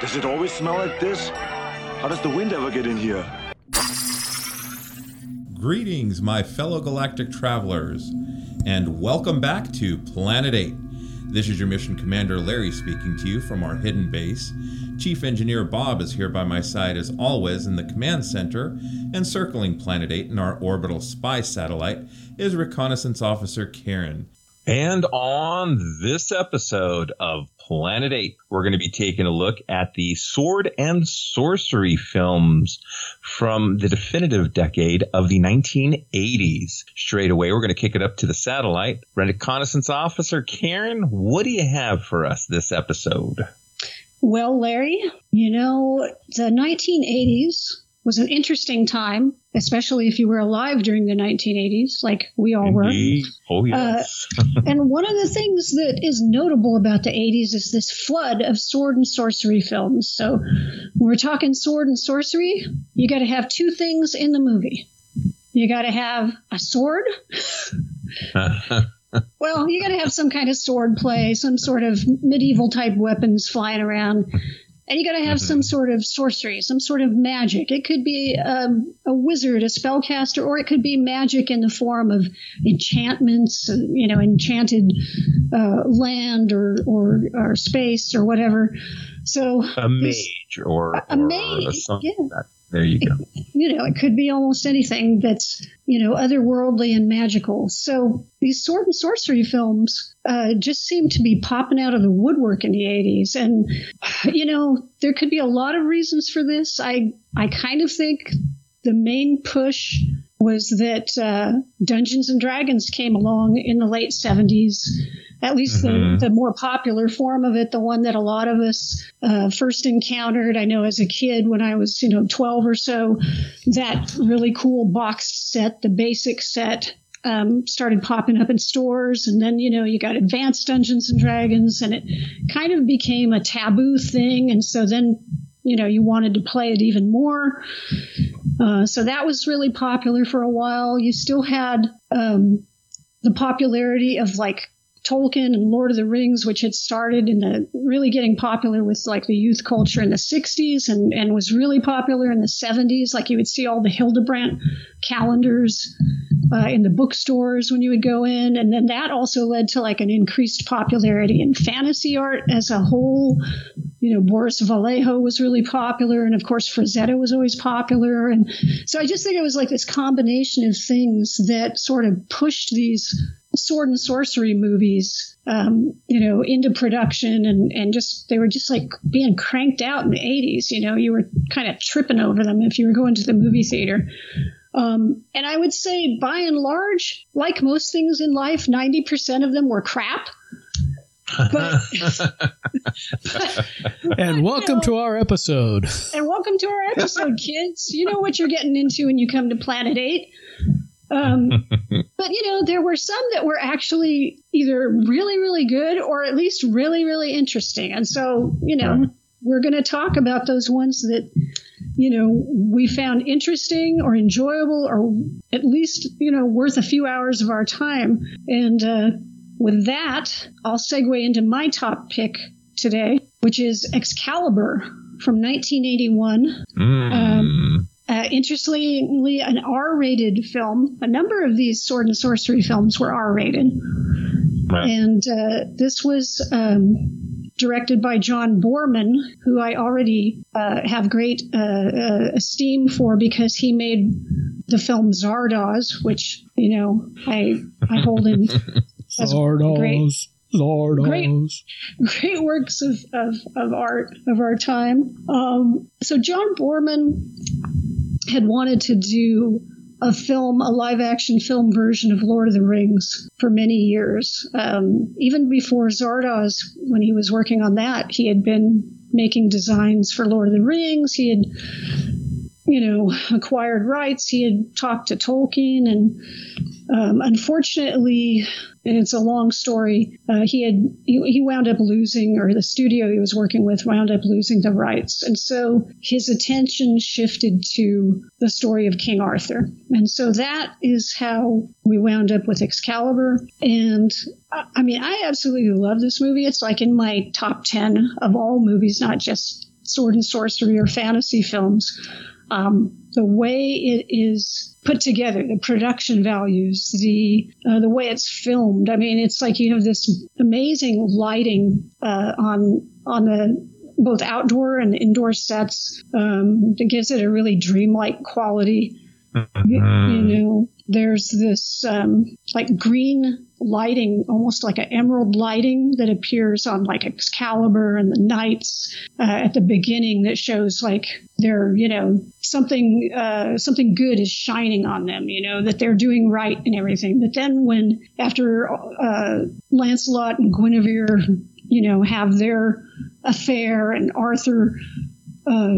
Does it always smell like this? How does the wind ever get in here? Greetings, my fellow galactic travelers, and welcome back to Planet 8. This is your mission commander Larry speaking to you from our hidden base. Chief Engineer Bob is here by my side as always in the command center, and circling Planet 8 in our orbital spy satellite is Reconnaissance Officer Karen. And on this episode of Planet 8, we're going to be taking a look at the sword and sorcery films from the definitive decade of the 1980s. Straight away, we're going to kick it up to the satellite. Reconnaissance Officer Karen, what do you have for us this episode? Well, Larry, you know, the 1980s was an interesting time, especially if you were alive during the 1980s, like we all Indeed. were. Oh, yes. Uh, and one of the things that is notable about the 80s is this flood of sword and sorcery films. So when we're talking sword and sorcery, you got to have two things in the movie. You got to have a sword. well, you got to have some kind of sword play, some sort of medieval type weapons flying around. And you got to have mm-hmm. some sort of sorcery, some sort of magic. It could be um, a wizard, a spellcaster, or it could be magic in the form of enchantments, you know, enchanted uh, land or, or or space or whatever. So a mage or a, a mage, yeah. Like there you go. You know, it could be almost anything that's, you know, otherworldly and magical. So these sword and sorcery films uh, just seem to be popping out of the woodwork in the 80s. And, you know, there could be a lot of reasons for this. I, I kind of think the main push was that uh, Dungeons and Dragons came along in the late 70s at least mm-hmm. the, the more popular form of it, the one that a lot of us uh, first encountered. I know as a kid when I was, you know, 12 or so, that really cool boxed set, the basic set, um, started popping up in stores. And then, you know, you got advanced Dungeons and Dragons, and it kind of became a taboo thing. And so then, you know, you wanted to play it even more. Uh, so that was really popular for a while. You still had um, the popularity of like Tolkien and Lord of the Rings, which had started in the really getting popular with like the youth culture in the 60s and, and was really popular in the 70s. Like you would see all the Hildebrandt calendars uh, in the bookstores when you would go in. And then that also led to like an increased popularity in fantasy art as a whole. You know, Boris Vallejo was really popular. And of course, Frazetta was always popular. And so I just think it was like this combination of things that sort of pushed these sword and sorcery movies, um, you know, into production and, and just, they were just like being cranked out in the 80s. You know, you were kind of tripping over them if you were going to the movie theater. Um, and I would say, by and large, like most things in life, 90% of them were crap. But, but, and welcome know, to our episode. And welcome to our episode, kids. You know what you're getting into when you come to Planet 8. Um, but you know, there were some that were actually either really, really good or at least really, really interesting. And so, you know, we're going to talk about those ones that, you know, we found interesting or enjoyable or at least, you know, worth a few hours of our time. And uh, with that, I'll segue into my top pick today, which is Excalibur from 1981. Mm. Um, uh, interestingly, an R rated film. A number of these sword and sorcery films were R rated. Right. And uh, this was um, directed by John Boorman, who I already uh, have great uh, uh, esteem for because he made the film Zardoz, which, you know, I, I hold in. Zardoz. Great, Zardoz. Great, great works of, of, of art of our time. Um, so John Boorman had wanted to do a film, a live action film version of Lord of the Rings for many years. Um, even before Zardoz, when he was working on that, he had been making designs for Lord of the Rings. He had, you know, acquired rights. He had talked to Tolkien, and um, unfortunately, it's a long story. Uh, he had he, he, wound up losing, or the studio he was working with wound up losing the rights, and so his attention shifted to the story of King Arthur, and so that is how we wound up with Excalibur. And I mean, I absolutely love this movie. It's like in my top ten of all movies, not just sword and sorcery or fantasy films. Um, the way it is put together, the production values, the uh, the way it's filmed. I mean, it's like you have this amazing lighting uh, on on the both outdoor and indoor sets um, that gives it a really dreamlike quality. Mm-hmm. You, you, know, there's this um, like green lighting, almost like an emerald lighting that appears on like Excalibur and the knights uh, at the beginning that shows like they're, you know, something uh, something good is shining on them, you know, that they're doing right and everything. But then when after uh, Lancelot and Guinevere, you know, have their affair and Arthur uh,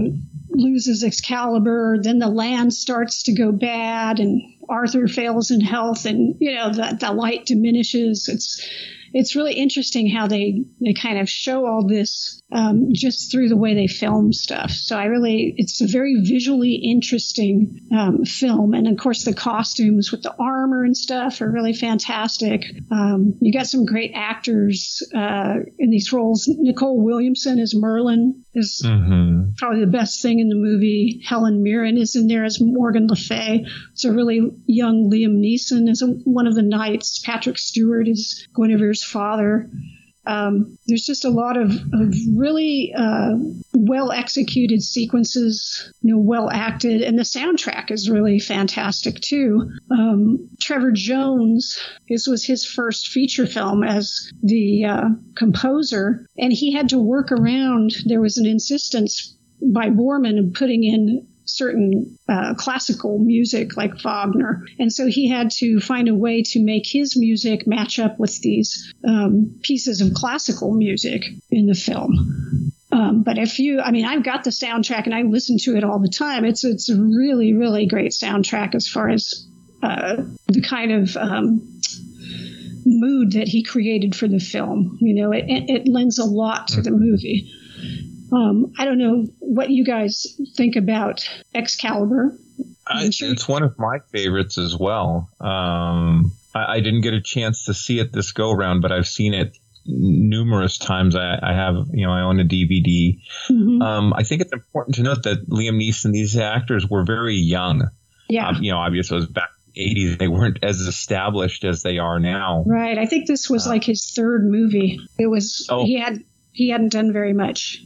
loses Excalibur, then the land starts to go bad and Arthur fails in health and you know the, the light diminishes. It's it's really interesting how they they kind of show all this um, just through the way they film stuff. So I really, it's a very visually interesting um, film, and of course the costumes with the armor and stuff are really fantastic. Um, you got some great actors uh, in these roles. Nicol Williamson as Merlin is mm-hmm. probably the best thing in the movie. Helen Mirren is in there as Morgan Le Fay. It's a really young Liam Neeson as a, one of the knights. Patrick Stewart is Guinevere's father. Um, there's just a lot of, of really uh, well executed sequences, you know, well acted, and the soundtrack is really fantastic too. Um, Trevor Jones, this was his first feature film as the uh, composer, and he had to work around. There was an insistence by Boorman in putting in certain uh, classical music like Wagner. And so he had to find a way to make his music match up with these um, pieces of classical music in the film. Um, but if you, I mean, I've got the soundtrack and I listen to it all the time. It's it's a really really great soundtrack as far as uh, the kind of um, mood that he created for the film. You know, it, it lends a lot to the movie. Um, I don't know what you guys think about Excalibur. I, it's one of my favorites as well. Um, I, I, didn't get a chance to see it this go round, but I've seen it numerous times. I, I have, you know, I own a DVD. Mm-hmm. Um, I think it's important to note that Liam Neeson, and these actors were very young. Yeah. Um, you know, obviously it was back 80s they weren't as established as they are now right i think this was uh, like his third movie it was oh. he had he hadn't done very much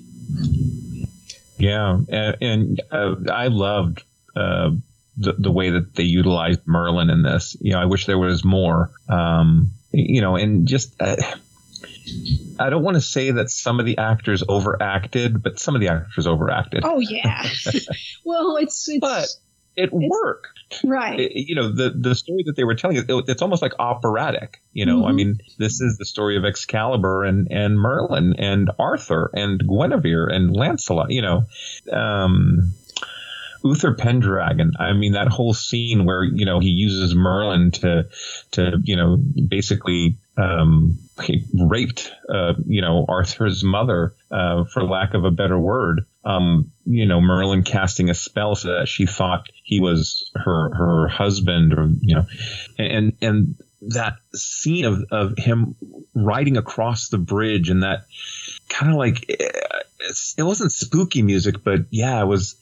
yeah, and, and uh, I loved uh, the the way that they utilized Merlin in this. You know, I wish there was more. Um, you know, and just. Uh, I don't want to say that some of the actors overacted, but some of the actors overacted. Oh yeah. well, it's, it's but it worked. Right. It, you know, the the story that they were telling, it, it's almost like operatic. You know, mm-hmm. I mean, this is the story of Excalibur and and Merlin and Arthur and Guinevere and Lancelot. You know, um, Uther Pendragon. I mean, that whole scene where you know he uses Merlin to to you know basically um, he raped uh, you know Arthur's mother uh, for lack of a better word. Um, you know Merlin casting a spell so that she thought he was her her husband or you know and and that scene of of him riding across the bridge and that kind of like it wasn't spooky music but yeah it was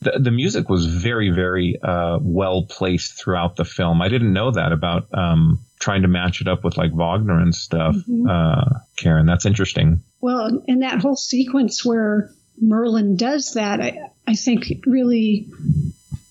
the, the music was very, very uh, well placed throughout the film. I didn't know that about um, trying to match it up with like Wagner and stuff. Mm-hmm. Uh, Karen, that's interesting. Well, in that whole sequence where Merlin does that, I, I think really,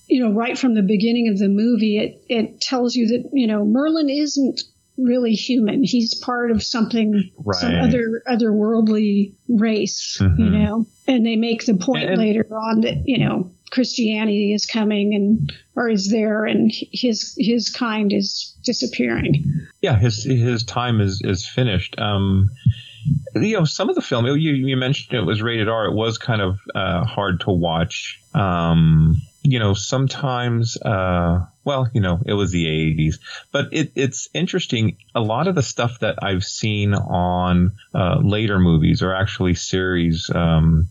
you know, right from the beginning of the movie, it, it tells you that, you know, Merlin isn't really human. He's part of something, right. some other otherworldly race, mm-hmm. you know. And they make the point and, later on that you know Christianity is coming and or is there, and his his kind is disappearing. Yeah, his his time is is finished. Um, you know, some of the film, you, you mentioned it was rated R. It was kind of uh, hard to watch. Um, you know, sometimes, uh, well, you know, it was the 80s, but it, it's interesting. A lot of the stuff that I've seen on uh, later movies or actually series. Um,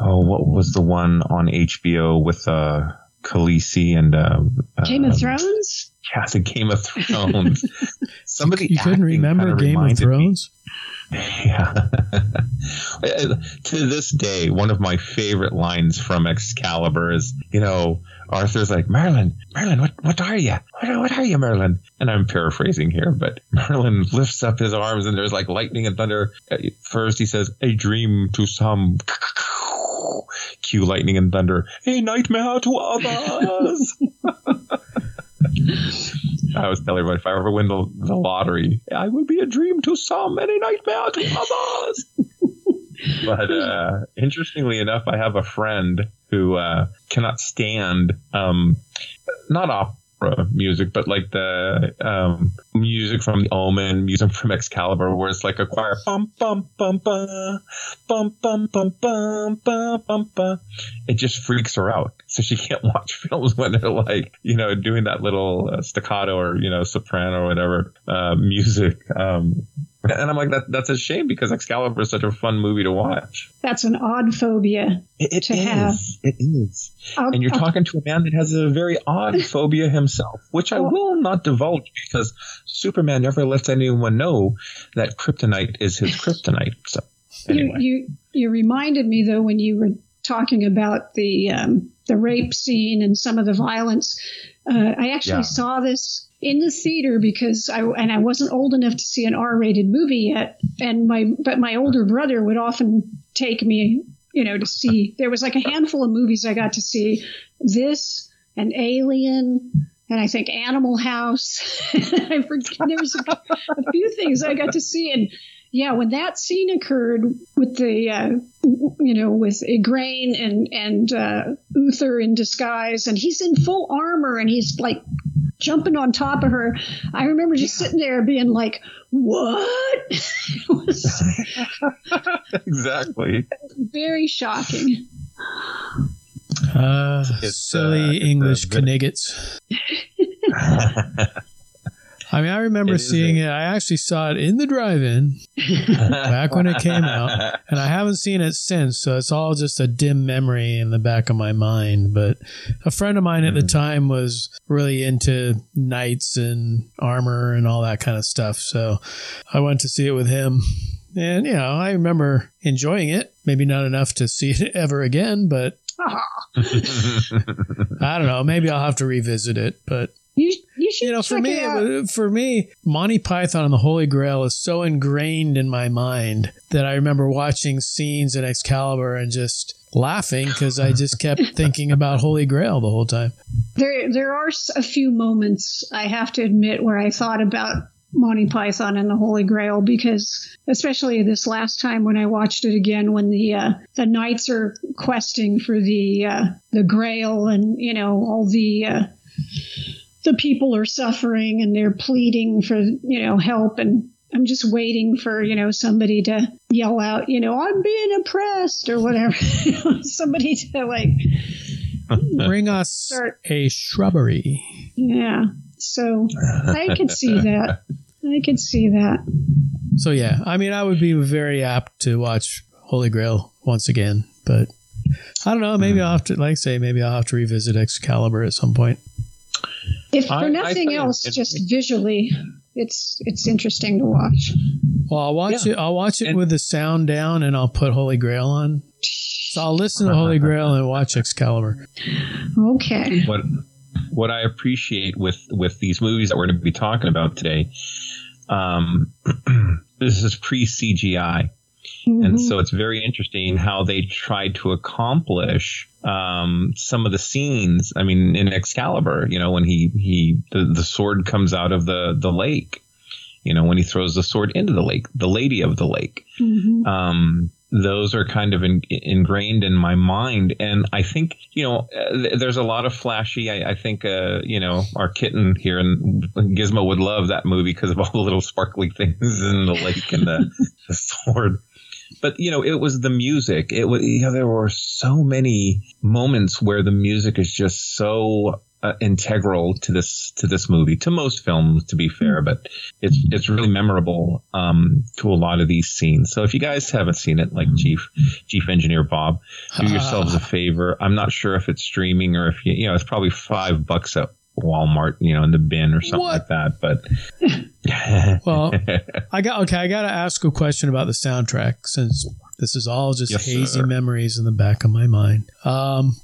oh, what was the one on HBO with uh, Khaleesi and uh, Game of Thrones? Yeah, the Game of Thrones. Some of the you couldn't remember Game of Thrones. Me, yeah. to this day, one of my favorite lines from Excalibur is, you know, Arthur's like, Merlin, Merlin, what, what are you? What, what are you, Merlin? And I'm paraphrasing here, but Merlin lifts up his arms and there's like lightning and thunder. Uh, first, he says, a dream to some. Cue lightning and thunder. A nightmare to others. I was telling everybody if I ever win the, the lottery, I would be a dream to some and a nightmare to others. but uh, interestingly enough, I have a friend who uh, cannot stand um, not opera music, but like the um, music from The Omen, music from Excalibur, where it's like a choir. It just freaks her out, so she can't watch films when they're like, you know, doing that little uh, staccato or you know soprano or whatever uh, music. Um, and I'm like, that that's a shame because Excalibur is such a fun movie to watch. That's an odd phobia it, it to is. have. It is. I'll, and you're I'll, talking to a man that has a very odd phobia himself, which I will not divulge because Superman never lets anyone know that kryptonite is his kryptonite. So anyway. you, you you reminded me though when you were talking about the um, the rape scene and some of the violence. Uh, I actually yeah. saw this in the theater because I and I wasn't old enough to see an R-rated movie yet, and my but my older brother would often take me, you know, to see. There was like a handful of movies I got to see. This and Alien. And I think Animal House. I forget there was a, a few things I got to see, and yeah, when that scene occurred with the, uh, you know, with Igraine and and uh, Uther in disguise, and he's in full armor and he's like jumping on top of her. I remember just sitting there being like, "What?" exactly. Very shocking. Uh, silly uh, English Kniggets. I mean, I remember seeing a- it. I actually saw it in the drive-in back when it came out, and I haven't seen it since. So it's all just a dim memory in the back of my mind. But a friend of mine at the hmm. time was really into knights and armor and all that kind of stuff. So I went to see it with him. And, you know, I remember enjoying it. Maybe not enough to see it ever again, but I don't know. Maybe I'll have to revisit it. But should you know for me for me Monty Python and the Holy Grail is so ingrained in my mind that I remember watching scenes in Excalibur and just laughing because I just kept thinking about Holy Grail the whole time. There there are a few moments I have to admit where I thought about Monty Python and the Holy Grail because especially this last time when I watched it again when the uh, the knights are questing for the uh, the Grail and you know all the uh, the people are suffering and they're pleading for you know help. And I'm just waiting for you know somebody to yell out you know I'm being oppressed or whatever. Somebody to like bring us start. a shrubbery. Yeah. So I could see that. I could see that. So yeah I mean I would be very apt to watch Holy Grail once again but I don't know. Maybe mm. I'll have to like say maybe I'll have to revisit Excalibur at some point if for I, nothing I else, just visually, it's it's interesting to watch. Well, I'll watch yeah. it. I'll watch it and, with the sound down, and I'll put Holy Grail on. So I'll listen to Holy Grail and watch Excalibur. Okay. What what I appreciate with with these movies that we're going to be talking about today, um, this is pre CGI. Mm-hmm. And so it's very interesting how they tried to accomplish um, some of the scenes. I mean, in Excalibur, you know, when he he the, the sword comes out of the the lake, you know, when he throws the sword into the lake, the lady of the lake. Mm-hmm. Um, those are kind of in, ingrained in my mind. And I think, you know, uh, there's a lot of flashy. I, I think, uh, you know, our kitten here in Gizmo would love that movie because of all the little sparkly things in the lake and the, the sword but you know it was the music. It was you know there were so many moments where the music is just so uh, integral to this to this movie to most films to be fair but it's it's really memorable um, to a lot of these scenes. So if you guys haven't seen it like chief chief engineer bob do yourselves a favor. I'm not sure if it's streaming or if you you know it's probably five bucks at walmart you know in the bin or something what? like that but well i got okay i gotta ask a question about the soundtrack since this is all just yes, hazy sir. memories in the back of my mind um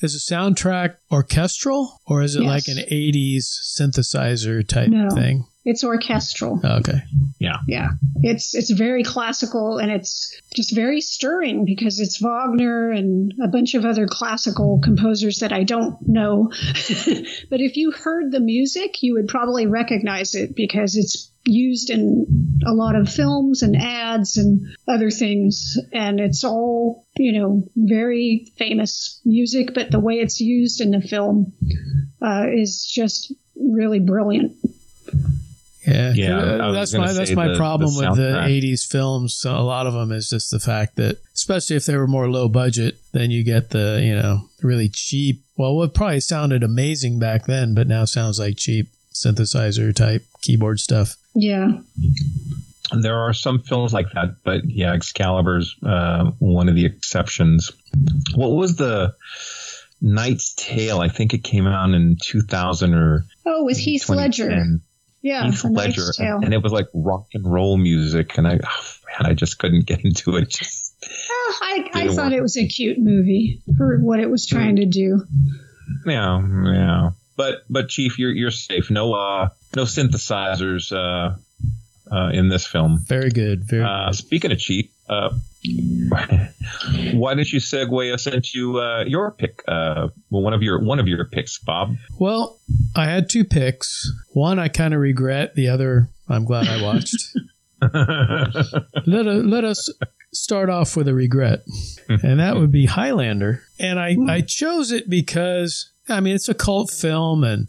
is the soundtrack orchestral or is it yes. like an 80s synthesizer type no, thing? It's orchestral. Oh, okay. Yeah. Yeah. It's it's very classical and it's just very stirring because it's Wagner and a bunch of other classical composers that I don't know. but if you heard the music, you would probably recognize it because it's used in a lot of films and ads and other things. And it's all, you know, very famous music, but the way it's used in the film uh, is just really brilliant. Yeah, yeah. Uh, that's my that's my the, problem the with the '80s films. A lot of them is just the fact that, especially if they were more low budget, then you get the you know really cheap. Well, what probably sounded amazing back then, but now sounds like cheap synthesizer type keyboard stuff. Yeah. There are some films like that, but yeah, Excalibur's uh, one of the exceptions. What was the Knight's Tale? I think it came out in 2000 or. Oh, was Heath Ledger. Yeah, Heath Ledger, and, and, it was like rock and roll music, and I, oh, man, I just couldn't get into it. Just, oh, I, I thought work. it was a cute movie for what it was trying to do. Yeah, yeah. But but Chief, you're you're safe. No uh no synthesizers uh, uh in this film. Very good. Very. Uh, good. Speaking of cheap, uh, why did you segue us into uh, your pick? Uh, well, one of your one of your picks, Bob. Well, I had two picks. One I kind of regret. The other I'm glad I watched. let, a, let us start off with a regret, and that would be Highlander. And I, I chose it because I mean, it's a cult film, and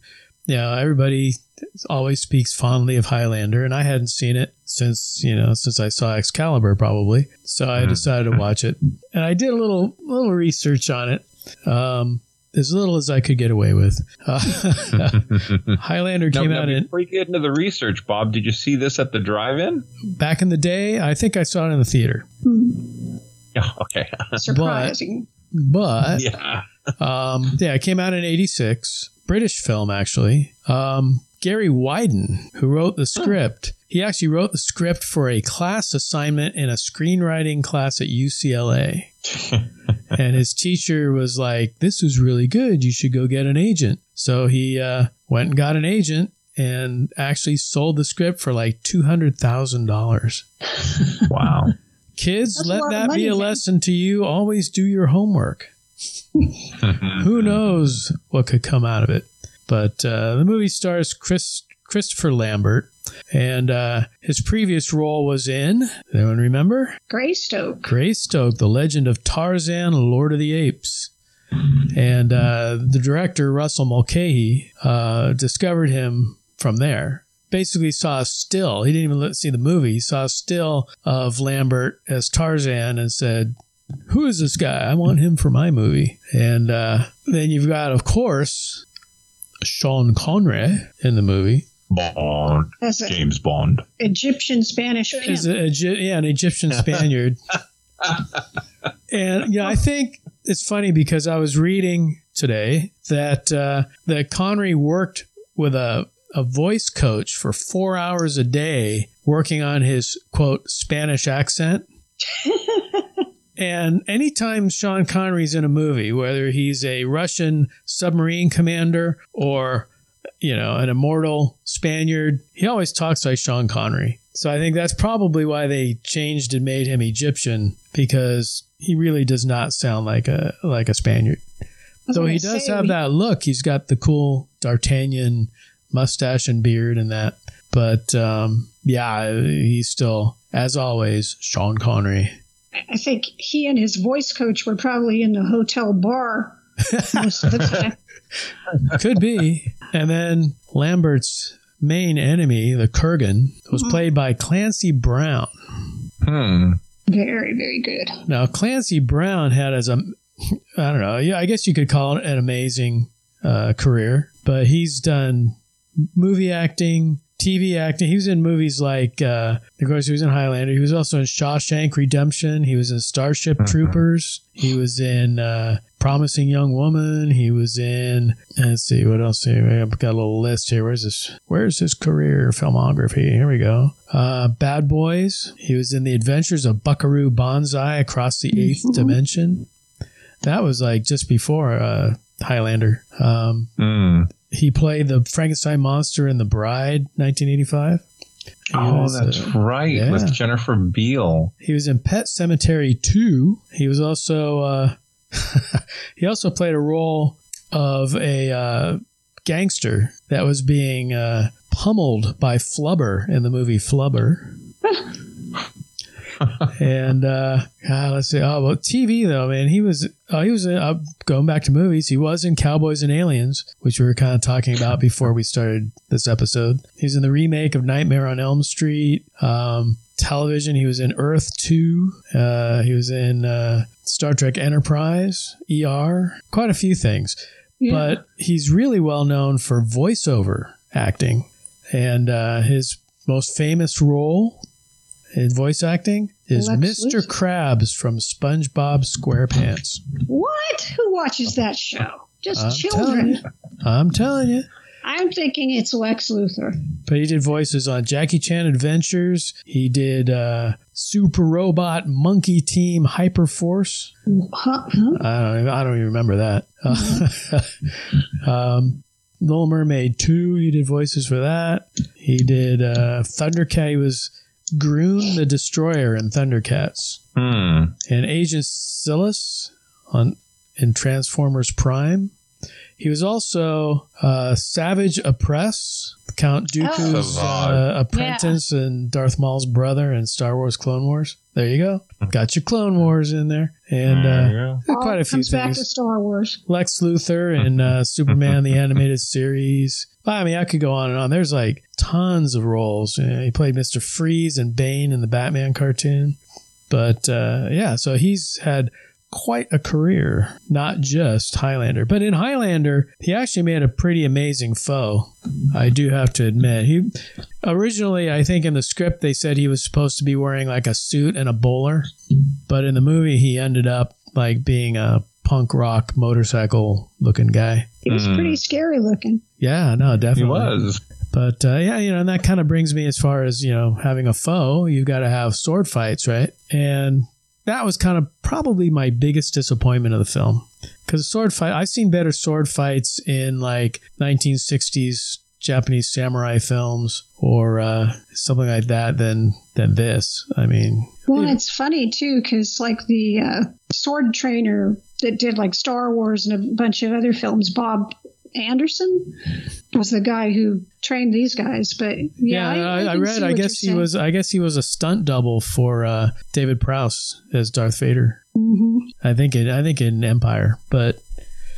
you know, everybody always speaks fondly of Highlander, and I hadn't seen it since you know since I saw Excalibur, probably. So I mm-hmm. decided to watch it, and I did a little little research on it. Um, as little as I could get away with. Uh, Highlander came now, out in. Before you get into the research, Bob, did you see this at the drive-in? Back in the day, I think I saw it in the theater. Yeah, okay. Surprising. But, but yeah. Um, yeah, it came out in 86. British film, actually. Um, Gary Widen, who wrote the script, he actually wrote the script for a class assignment in a screenwriting class at UCLA. and his teacher was like, This is really good. You should go get an agent. So he uh, went and got an agent and actually sold the script for like $200,000. wow. Kids, That's let that be a lesson to you. Always do your homework. Who knows what could come out of it? But uh, the movie stars Chris Christopher Lambert, and uh, his previous role was in. Anyone remember? Greystoke. Greystoke, the Legend of Tarzan, Lord of the Apes. And uh, the director Russell Mulcahy uh, discovered him from there basically saw a still. He didn't even see the movie. He saw a still of Lambert as Tarzan and said, who is this guy? I want him for my movie. And uh, then you've got, of course, Sean Connery in the movie. Bond. James Bond. Egyptian Spanish. Is a, yeah, an Egyptian Spaniard. and yeah, I think it's funny because I was reading today that uh, that Connery worked with a a voice coach for four hours a day working on his quote Spanish accent. And anytime Sean Connery's in a movie, whether he's a Russian submarine commander or, you know, an immortal Spaniard, he always talks like Sean Connery. So I think that's probably why they changed and made him Egyptian because he really does not sound like a like a Spaniard. Though he does have we- that look. He's got the cool D'Artagnan mustache and beard and that. But um, yeah, he's still, as always, Sean Connery. I think he and his voice coach were probably in the hotel bar most of the time. Could be. And then Lambert's main enemy, the Kurgan, was Mhm. played by Clancy Brown. Hmm. Very, very good. Now, Clancy Brown had as a, I don't know, yeah, I guess you could call it an amazing uh, career, but he's done movie acting, TV acting. He was in movies like, uh, of course, he was in Highlander. He was also in Shawshank Redemption. He was in Starship Troopers. He was in uh, Promising Young Woman. He was in, let's see, what else? I've got a little list here. Where's this? Where's his career filmography? Here we go. Uh, Bad Boys. He was in The Adventures of Buckaroo Banzai Across the 8th Dimension. That was like just before uh, Highlander. Um, Hmm. He played the Frankenstein monster in The Bride, 1985. He Oh, was, that's uh, right. yeah. With Jennifer Beal. He was in Pet Sematary 2. He was also uh, he also played a role of a uh, gangster that was being uh, pummeled by Flubber in the movie Flubber. and uh, God, let's see. Oh, well, TV though, man. He was uh, he was in, uh, going back to movies. He was in Cowboys and Aliens, which we were kind of talking about before we started this episode. He's in the remake of Nightmare on Elm Street. Um, television, he was in Earth Two. Uh, he was in uh, Star Trek Enterprise, ER, quite a few things. Yeah. But he's really well known for voiceover acting, and uh, his most famous role in voice acting is Lex Mr. Luthor. Krabs from SpongeBob SquarePants. What? Who watches that show? Just I'm children. telling. I'm telling you. I'm thinking it's Lex Luthor. But he did voices on Jackie Chan Adventures. He did uh, Super Robot Monkey Team Hyperforce. Huh? huh? I don't. Even, I don't even remember that. Um, Little Mermaid Two. He did voices for that. He did uh, Thundercat. He was Grune the Destroyer in Thundercats, Hmm. and Agent Silas on in Transformers Prime. He was also uh, Savage Oppress, Count Dooku's Oh. uh, apprentice and Darth Maul's brother in Star Wars Clone Wars. There you go. Got your Clone Wars in there. And uh, go. quite a few comes back to. Star Wars. Lex Luthor and uh, Superman the animated series. I mean, I could go on and on. There's like tons of roles. You know, he played Mister Freeze and Bane in the Batman cartoon. But uh, yeah, so he's had quite a career, not just Highlander. But in Highlander, he actually made a pretty amazing foe. I do have to admit. He originally, I think in the script they said he was supposed to be wearing like a suit and a bowler, but in the movie he ended up like being a punk rock motorcycle looking guy. He was Hmm. pretty scary looking. Yeah, no, definitely. He definitely. was. But uh, yeah, you know, and that kind of brings me as far as you know, having a foe, you've got to have sword fights, right? And that was kind of probably my biggest disappointment of the film because sword fight. I've seen better sword fights in like 1960s Japanese samurai films or uh, something like that than than this. I mean, Well, it's funny too, because like the uh, sword trainer that did like Star Wars and a bunch of other films, Bob Anderson was the guy who trained these guys. But yeah, yeah, I, I, can read. I guess he was. I guess he was a stunt double for uh, David Prowse as Darth Vader. saying. I think it. I think in Empire, but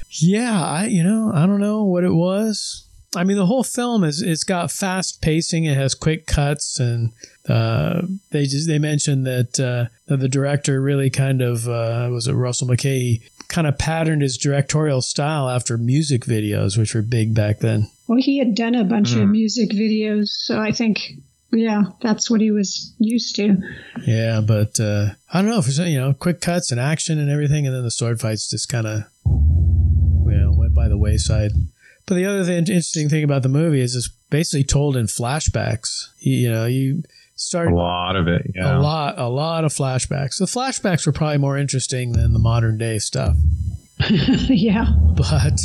yeah, I you know I don't know what it was. I mean, the whole film is it's got fast pacing. It has quick cuts, and uh, they just they mentioned that, uh, that the director really kind of uh, was it Russell Mulcahy kind of patterned his directorial style after music videos, which were big back then. Well, he had done a bunch of Hmm. music videos, so I think yeah, that's what he was used to. Yeah, but uh, I don't know. For some, you know, quick cuts and action and everything, and then the sword fights just kind of, you know, went by the wayside. But the other thing, interesting thing about the movie is it's basically told in flashbacks. You, you know, you start A lot of it. Yeah. a lot, a lot of flashbacks. The flashbacks were probably more interesting than the modern day stuff. yeah. But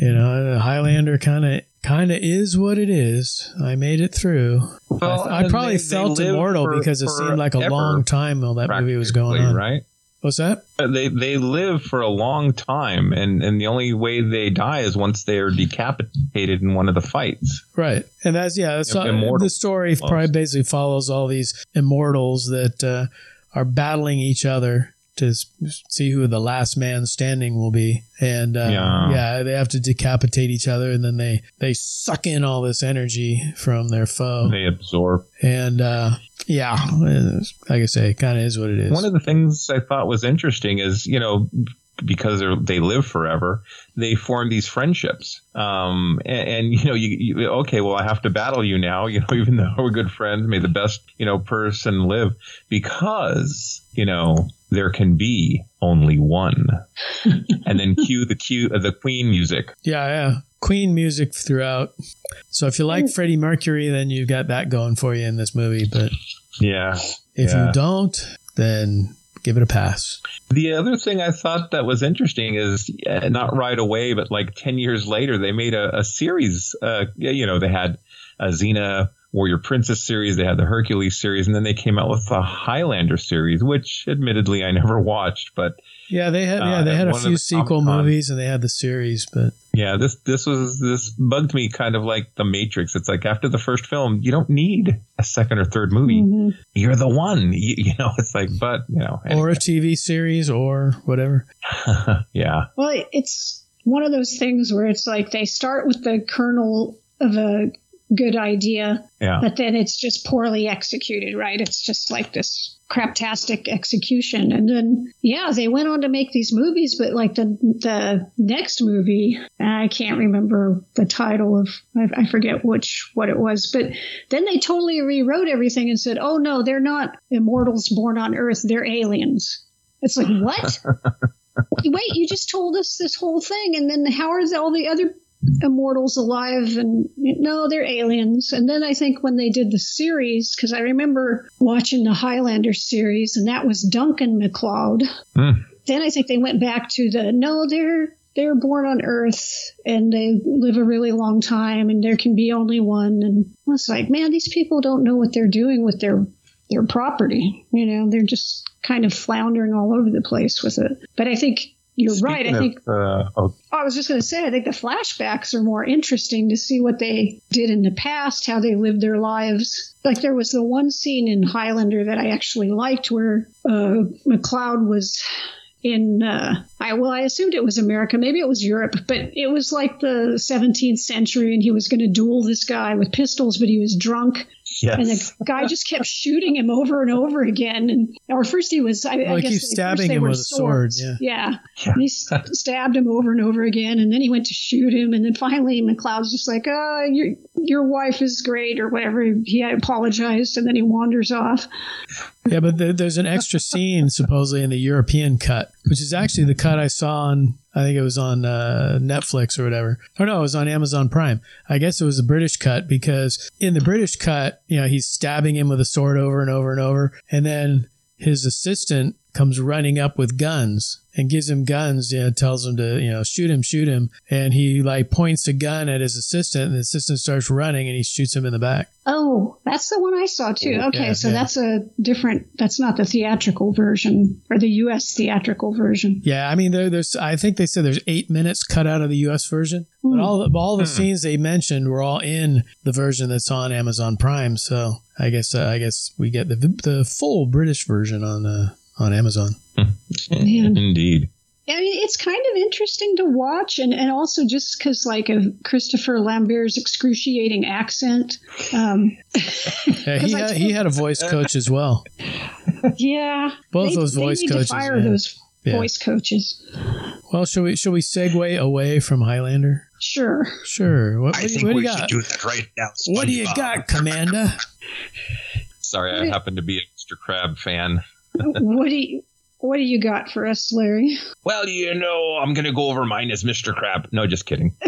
you know, Highlander kind of kind of is what it is. I made it through. Well, I, I probably they- they felt live immortal for- because it seemed like a forever, long time while that movie was going on. Right. What's that? They they live for a long time, and and the only way they die is once they are decapitated in one of the fights. Right, and that's yeah. That's immortal, the story probably basically follows all these immortals that uh, are battling each other to see who the last man standing will be. And uh, yeah. yeah. they have to decapitate each other, and then they they suck in all this energy from their foe. They absorb. And uh, yeah, like I say, it kind of is what it is. One of the things I thought was interesting is you know because they live forever, they form these friendships. Um, and, and, you know, you, you, okay, well, I have to battle you now, you know, even though we're good friends, may the best, you know, person live because, you know, there can be only one. and then cue the cue uh, the Queen music. Yeah, yeah. Queen music throughout. So if you like Freddie Mercury, then you've got that going for you in this movie. But yeah, if yeah. you don't, then give it a pass. The other thing I thought that was interesting is uh, not right away, but like 10 years later, they made a, a series. Uh, you know, they had a Xena Warrior Princess series, they had the Hercules series, and then they came out with the Highlander series, which admittedly I never watched, but yeah, they had yeah they uh, had a few sequel movies and they had the series, but yeah, this this was this bugged me kind of like the Matrix. It's like after the first film, you don't need a second or third movie. Mm-hmm. You're the one, you, you, know. It's like, but you know, anyway. or a TV series or whatever. yeah. Well, it's one of those things where it's like they start with the kernel of a good idea, yeah. but then it's just poorly executed, right? It's just like this craptastic execution. And then, yeah, they went on to make these movies, but like the the next movie, I can't remember the title of, I, I forget which what it was, but then they totally rewrote everything and said, oh no, they're not immortals born on Earth, they're aliens. It's like what? Wait, you just told us this whole thing, and then how are all the other immortals alive and no they're aliens. And then i think when they did the series because i remember watching the highlander series and that was duncan macleod. Mm. then i think they went back to the no they're they're born on earth and they live a really long time and there can be only one. And I was like man these people don't know what they're doing with their their property. You know they're just kind of floundering all over the place with it. But i think you're Speaking right. I think. uh, oh. I was just going to say, I think the flashbacks are more interesting to see what they did in the past, how they lived their lives. Like there was the one scene in Highlander that I actually liked where uh, Macleod was in uh, I well I assumed it was America maybe it was Europe but it was like the 17th century and he was going to duel this guy with pistols but he was drunk Yes. And the guy just kept shooting him over and over again. And or first he was, I, well, I guess keeps stabbing him with swords. a sword. Yeah. Yeah. yeah. he stabbed him over and over again. And then he went to shoot him. And then finally Macleod's just like, oh, your, your wife is great or whatever. He apologized and then he wanders off. Yeah, but there's an extra scene supposedly in the European cut, which is actually the cut I saw on I think it was on uh, Netflix or whatever. Oh no, it was on Amazon Prime. I guess it was a British cut because in the British cut, you know, he's stabbing him with a sword over and over and over, and then his assistant comes running up with guns and gives him guns, you know, tells him to, you know, shoot him, shoot him. And he like points a gun at his assistant and the assistant starts running and he shoots him in the back. Oh, that's the one I saw too. Okay, yeah, so yeah. that's a different, that's not the theatrical version or the U.S. theatrical version. Yeah, I mean, there, there's, I think they said there's eight minutes cut out of the U.S. version, mm. but hmm. all, all the mm. scenes they mentioned were all in the version that's on Amazon Prime. So I guess, uh, I guess we get the, the full British version on, uh, on Amazon. Indeed. I mean, it's kind of interesting to watch, and, and also just because, like, of Christopher Lambert's excruciating accent. Um, yeah, he, had, he had a voice coach as well. Yeah, both they, those voice coaches. fire yeah. those yeah. voice coaches. Well, shall we shall we segue away from Highlander? Sure. Sure. What, I what, think what we do you should got? do that right now. What do you got, Commander? Sorry, I happen to be a Mr. Crab fan. What do you what do you got for us, Larry? Well, you know, I'm going to go over mine as Mr. Crab. No, just kidding.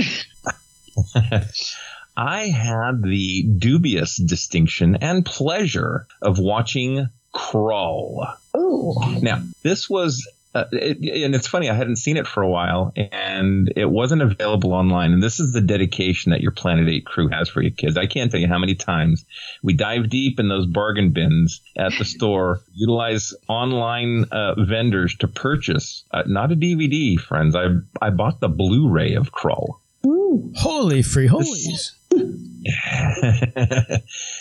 I had the dubious distinction and pleasure of watching Krull. Oh. Now, this was uh, it, and it's funny, I hadn't seen it for a while and it wasn't available online. And this is the dedication that your Planet 8 crew has for you kids. I can't tell you how many times we dive deep in those bargain bins at the store, utilize online uh, vendors to purchase, uh, not a DVD, friends. I, I bought the Blu ray of Krull. Ooh, holy free holies.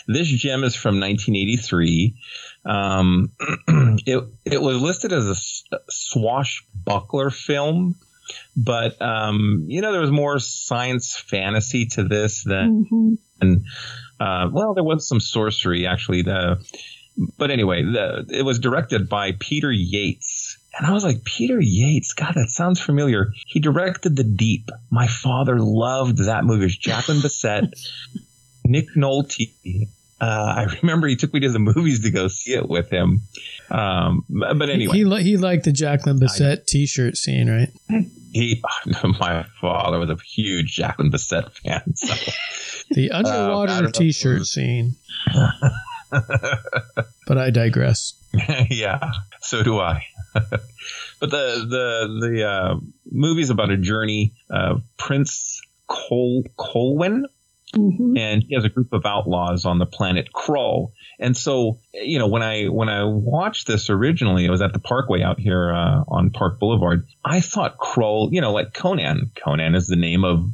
this gem is from 1983. Um, it it was listed as a swashbuckler film, but um, you know there was more science fantasy to this than mm-hmm. and uh, well there was some sorcery actually. The but anyway, the, it was directed by Peter Yates. And I was like, Peter Yates, God, that sounds familiar. He directed The Deep. My father loved that movie. It was Jacqueline Bisset, Nick Nolte. Uh, I remember he took me to the movies to go see it with him. Um, but anyway, he he, he liked the Jacqueline Bisset T-shirt scene, right? He, my father was a huge Jacqueline Bisset fan. So. the underwater uh, T-shirt scene. but I digress. yeah, so do I. but the the the uh, movie's about a journey. Uh, Prince Col Colwyn, mm-hmm. and he has a group of outlaws on the planet Krull. And so, you know, when I when I watched this originally, it was at the Parkway out here uh, on Park Boulevard. I thought Krull, you know, like Conan. Conan is the name of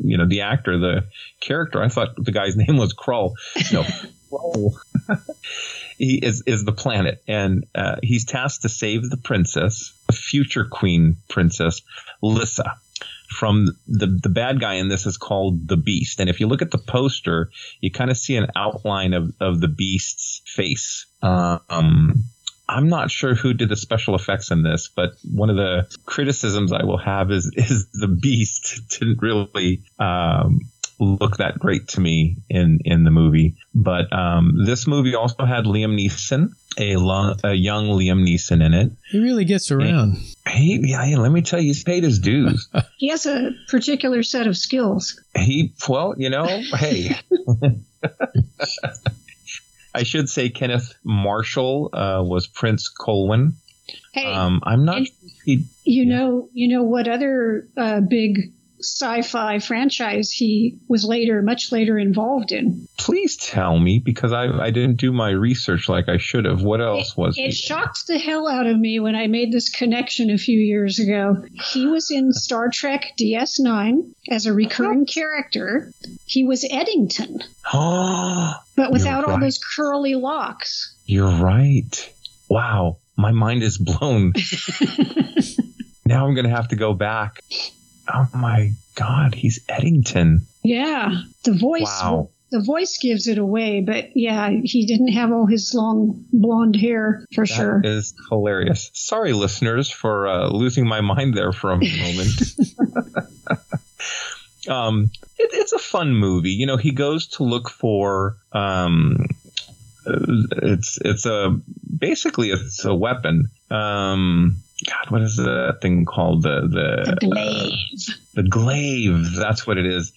you know the actor, the character. I thought the guy's name was Krull. No, he is is the planet, and uh, he's tasked to save the princess, the future queen princess, Lyssa. From the the bad guy in this is called the Beast, and if you look at the poster, you kind of see an outline of of the Beast's face. Uh, um, I'm not sure who did the special effects in this, but one of the criticisms I will have is is the Beast didn't really um, look that great to me in in the movie. But um, this movie also had Liam Neeson, a, long, a young Liam Neeson in it. He really gets around. He, yeah, let me tell you, he's paid his dues. he has a particular set of skills. He, well, you know, hey. I should say Kenneth Marshall uh, was Prince Colwyn. Hey, um, I'm not. He, you yeah. know, you know what other uh, big sci-fi franchise he was later, much later involved in. Please tell me because I, I didn't do my research like I should have. What else it, was it? shocked the hell out of me when I made this connection a few years ago. He was in Star Trek DS9 as a recurring character. He was Eddington, but without all those curly locks. You're right. Wow, my mind is blown. now I'm going to have to go back oh my god, he's Eddington. Yeah, the voice. Wow. The voice gives it away, but yeah, he didn't have all his long blonde hair for that sure. Is hilarious. Sorry, listeners, for uh, losing my mind there for a moment. um, it, it's a fun movie. You know, he goes to look for um, it's it's a basically it's a weapon. Um, God, what is that thing called? The the, the glaive. Uh, the glaive. That's what it is.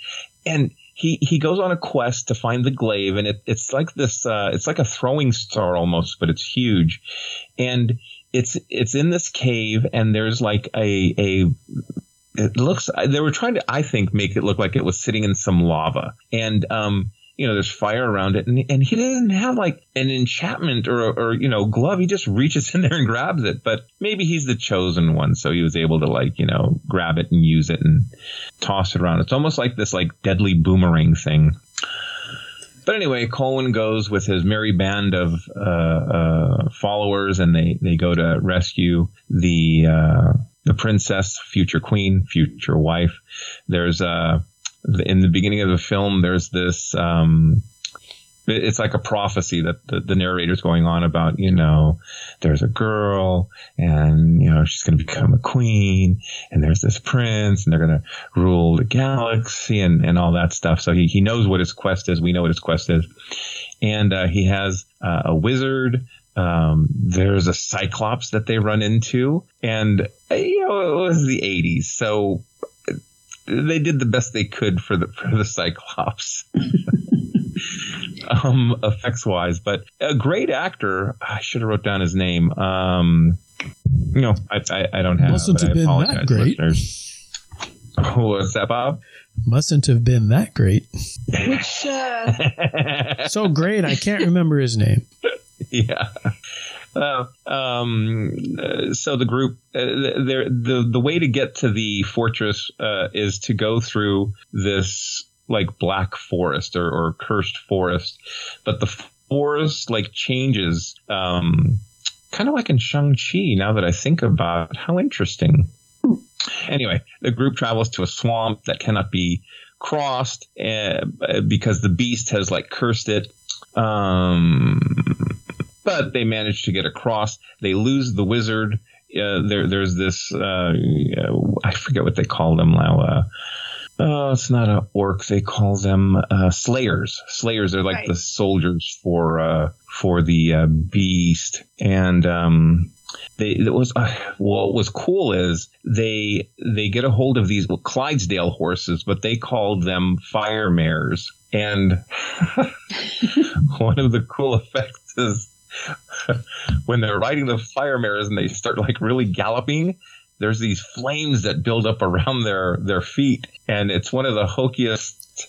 And he he goes on a quest to find the glaive, and it, it's like this. Uh, it's like a throwing star almost, but it's huge. And it's it's in this cave, and there's like a a it looks they were trying to i think make it look like it was sitting in some lava and um you know, there's fire around it, and and he doesn't have like an enchantment or or you know glove. He just reaches in there and grabs it. But maybe he's the chosen one, so he was able to like you know grab it and use it and toss it around. It's almost like this like deadly boomerang thing. But anyway, Colwyn goes with his merry band of uh, uh, followers, and they they go to rescue the uh, the princess, future queen, future wife. There's a in the beginning of the film, there's this. Um, it's like a prophecy that the, the narrator's going on about, you know, there's a girl and, you know, she's going to become a queen and there's this prince and they're going to rule the galaxy and, and all that stuff. So he, he knows what his quest is. We know what his quest is. And uh, he has uh, a wizard. Um, there's a cyclops that they run into. And, you know, it was the 80s. So they did the best they could for the for the Cyclops. um, effects wise, but a great actor. I should have wrote down his name. Um, no, I, I, I don't have. Mustn't have been that great. What's that, Bob? Mustn't have been that great. Which uh... so great, I can't remember his name. yeah. Uh, um, uh, so the group, uh, the the way to get to the fortress uh, is to go through this like black forest or, or cursed forest, but the forest like changes, um, kind of like in Shang Chi. Now that I think about it, how interesting. Anyway, the group travels to a swamp that cannot be crossed uh, because the beast has like cursed it. Um, but they manage to get across. They lose the wizard. Uh, there, there's this. Uh, I forget what they call them now. Uh, oh, it's not an orc. They call them uh, slayers. Slayers are like right. the soldiers for uh, for the uh, beast. And um, they it was uh, what was cool is they they get a hold of these well, Clydesdale horses, but they called them fire mares. And one of the cool effects is when they're riding the fire mares and they start like really galloping, there's these flames that build up around their their feet, and it's one of the hokiest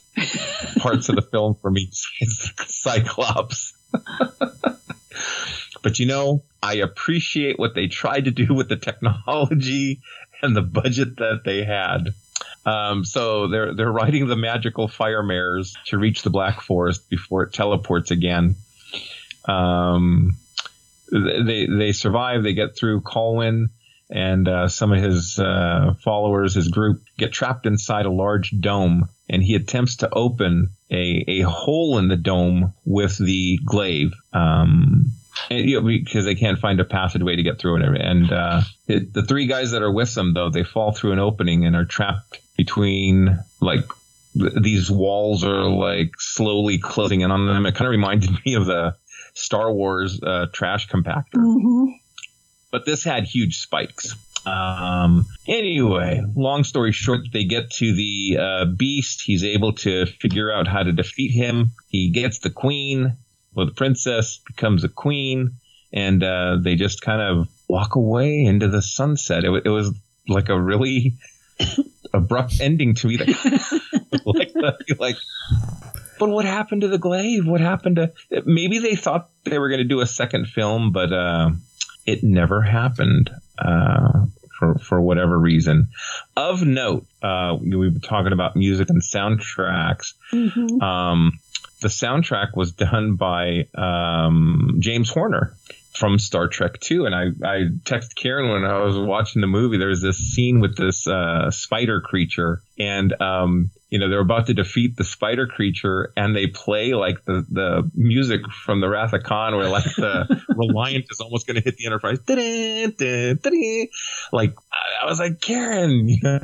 parts of the film for me. Cyclops. but you know, I appreciate what they tried to do with the technology and the budget that they had. Um, so they're they're riding the magical fire mares to reach the Black Forest before it teleports again. Um, they they survive. They get through Colwyn, and uh, some of his uh, followers, his group, get trapped inside a large dome. And he attempts to open a a hole in the dome with the glaive. Um, and, you know, because they can't find a passageway to get through it. And uh, it, the three guys that are with them, though, they fall through an opening and are trapped between like these walls are like slowly closing in on them. It kind of reminded me of the Star Wars uh, trash compactor. Mm-hmm. But this had huge spikes. Um, anyway, long story short, they get to the uh, beast. He's able to figure out how to defeat him. He gets the queen, or the princess becomes a queen, and uh, they just kind of walk away into the sunset. It, it was like a really abrupt ending to me. That, like, like but what happened to the glaive? What happened to? Maybe they thought they were going to do a second film, but uh, it never happened. Uh, for, for whatever reason. Of note, uh, we've been talking about music and soundtracks. Mm-hmm. Um, the soundtrack was done by um, James Horner from Star Trek 2. And I, I texted Karen when I was watching the movie. There's this scene with this uh, spider creature, and um, you know they're about to defeat the spider creature, and they play like the the music from the Wrath of Khan, where like the Reliant is almost going to hit the Enterprise. Like I was like, Karen, you know.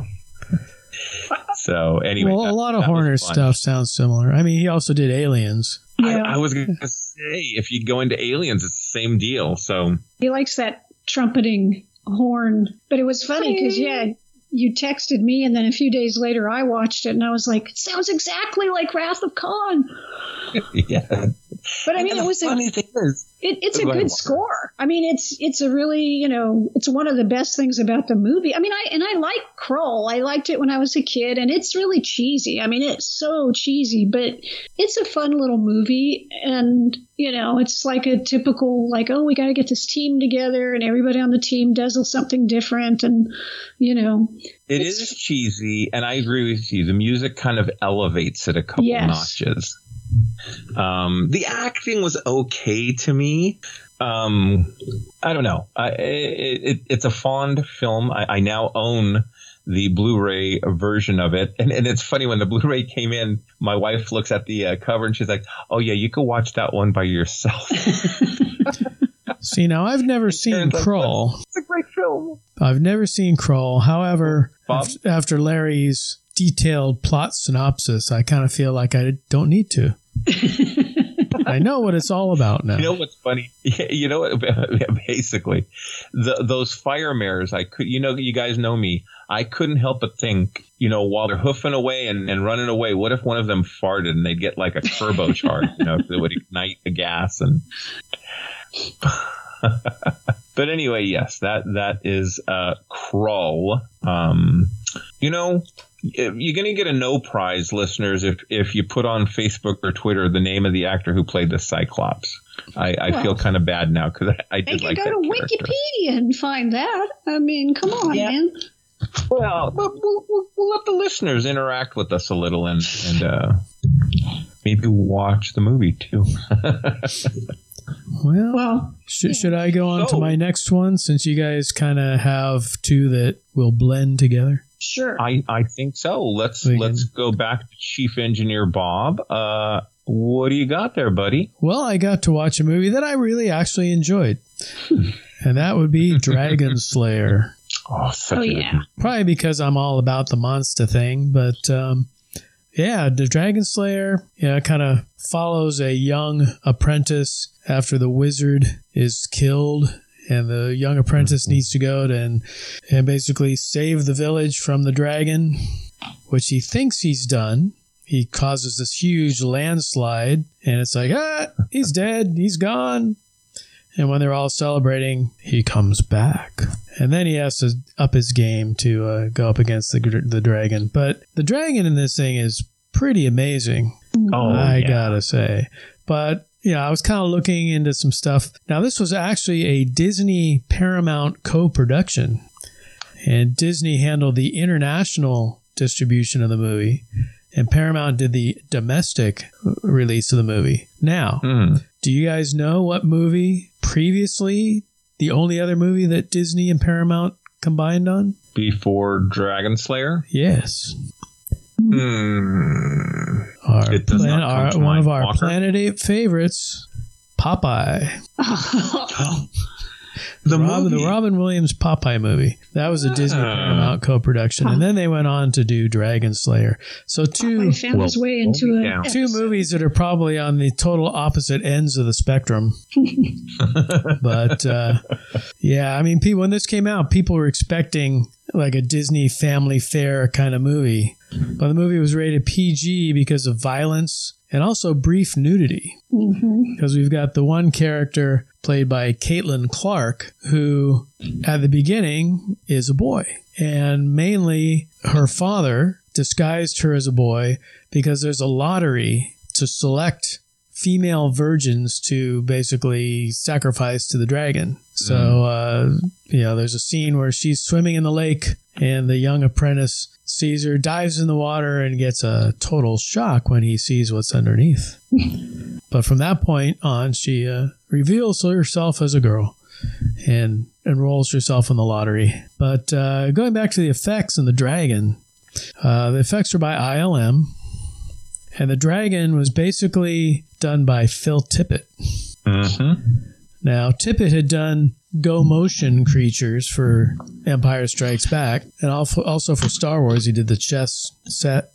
So anyway, well, that, a lot of Horner stuff sounds similar. I mean, he also did Aliens. Yeah. I, I was going to say, if you go into Aliens, it's the same deal. So he likes that trumpeting horn. But it was funny because yeah, you texted me, and then a few days later, I watched it, and I was like, "It sounds exactly like Wrath of Khan." yeah, but I mean, it was funny a, thing is, it, it's a good score. I mean, it's it's a really you know it's one of the best things about the movie. I mean, I and I like Krull. I liked it when I was a kid, and it's really cheesy. I mean, it's so cheesy, but it's a fun little movie, and you know, it's like a typical like oh we got to get this team together, and everybody on the team does something different, and you know, it is cheesy, and I agree with you. The music kind of elevates it a couple yes. notches. Um, the acting was okay to me. Um, I don't know. I, it, it, it's a fond film. I, I, now own the Blu-ray version of it, and, and it's funny when the Blu-ray came in. My wife looks at the uh, cover and she's like, "Oh yeah, you can watch that one by yourself." See, now I've never seen Krull. Like, it's a great film. I've never seen Krull. However, after Larry's detailed plot synopsis, I kind of feel like I don't need to. I know what it's all about now. You know what's funny? You know what? Basically, the, those fire mares. I could. You know, you guys know me. I couldn't help but think. You know, while they're hoofing away and, and running away, what if one of them farted and they'd get like a turbo charge? You know, that would ignite the gas and. but anyway, yes, that that is uh, Krull. Um, you know, you're going to get a no prize, listeners, if if you put on Facebook or Twitter the name of the actor who played the Cyclops. I, I well, feel kind of bad now because I, I did they like go to character. Wikipedia and find that. I mean, come on, yeah. man. Well, we'll, we'll, we'll, let the listeners interact with us a little and and uh, maybe watch the movie too. well, well should, should I go on so, to my next one since you guys kind of have two that will blend together? Sure. I, I think so. Let's we let's can. go back to Chief Engineer Bob. Uh, what do you got there, buddy? Well, I got to watch a movie that I really actually enjoyed, and that would be Dragon Slayer. Oh, oh yeah. Probably because I'm all about the monster thing, but um, yeah, the Dragon Slayer, yeah, kind of follows a young apprentice after the wizard is killed and the young apprentice mm-hmm. needs to go to and and basically save the village from the dragon, which he thinks he's done. He causes this huge landslide, and it's like, ah, he's dead, he's gone. And when they're all celebrating, he comes back, and then he has to up his game to uh, go up against the the dragon. But the dragon in this thing is pretty amazing. Oh, I yeah. gotta say. But yeah, I was kind of looking into some stuff. Now, this was actually a Disney Paramount co production, and Disney handled the international distribution of the movie, and Paramount did the domestic release of the movie. Now, mm. do you guys know what movie previously, the only other movie that Disney and Paramount combined on? Before Dragon Slayer? Yes. Hmm. Our, it does plan, our one of our Walker. Planet 8 favorites, Popeye. the, Robin, the Robin Williams Popeye movie. That was a Disney ah. Paramount co-production, huh. and then they went on to do Dragon Slayer. So two Popeye found well, his way into a two movies that are probably on the total opposite ends of the spectrum. but uh, yeah, I mean, people when this came out, people were expecting like a Disney family fare kind of movie but the movie was rated PG because of violence and also brief nudity. Mm-hmm. Because we've got the one character played by Caitlin Clarke, who at the beginning is a boy. And mainly her father disguised her as a boy because there's a lottery to select female virgins to basically sacrifice to the dragon. So, mm. uh, you know, there's a scene where she's swimming in the lake and the young apprentice Caesar dives in the water and gets a total shock when he sees what's underneath. but from that point on, she uh, reveals herself as a girl and enrolls herself in the lottery. But uh, going back to the effects and the dragon, uh, the effects are by ILM, and the dragon was basically done by Phil Tippett. Mm-hmm. Now, Tippett had done go motion creatures for Empire Strikes Back, and also for Star Wars, he did the chess set.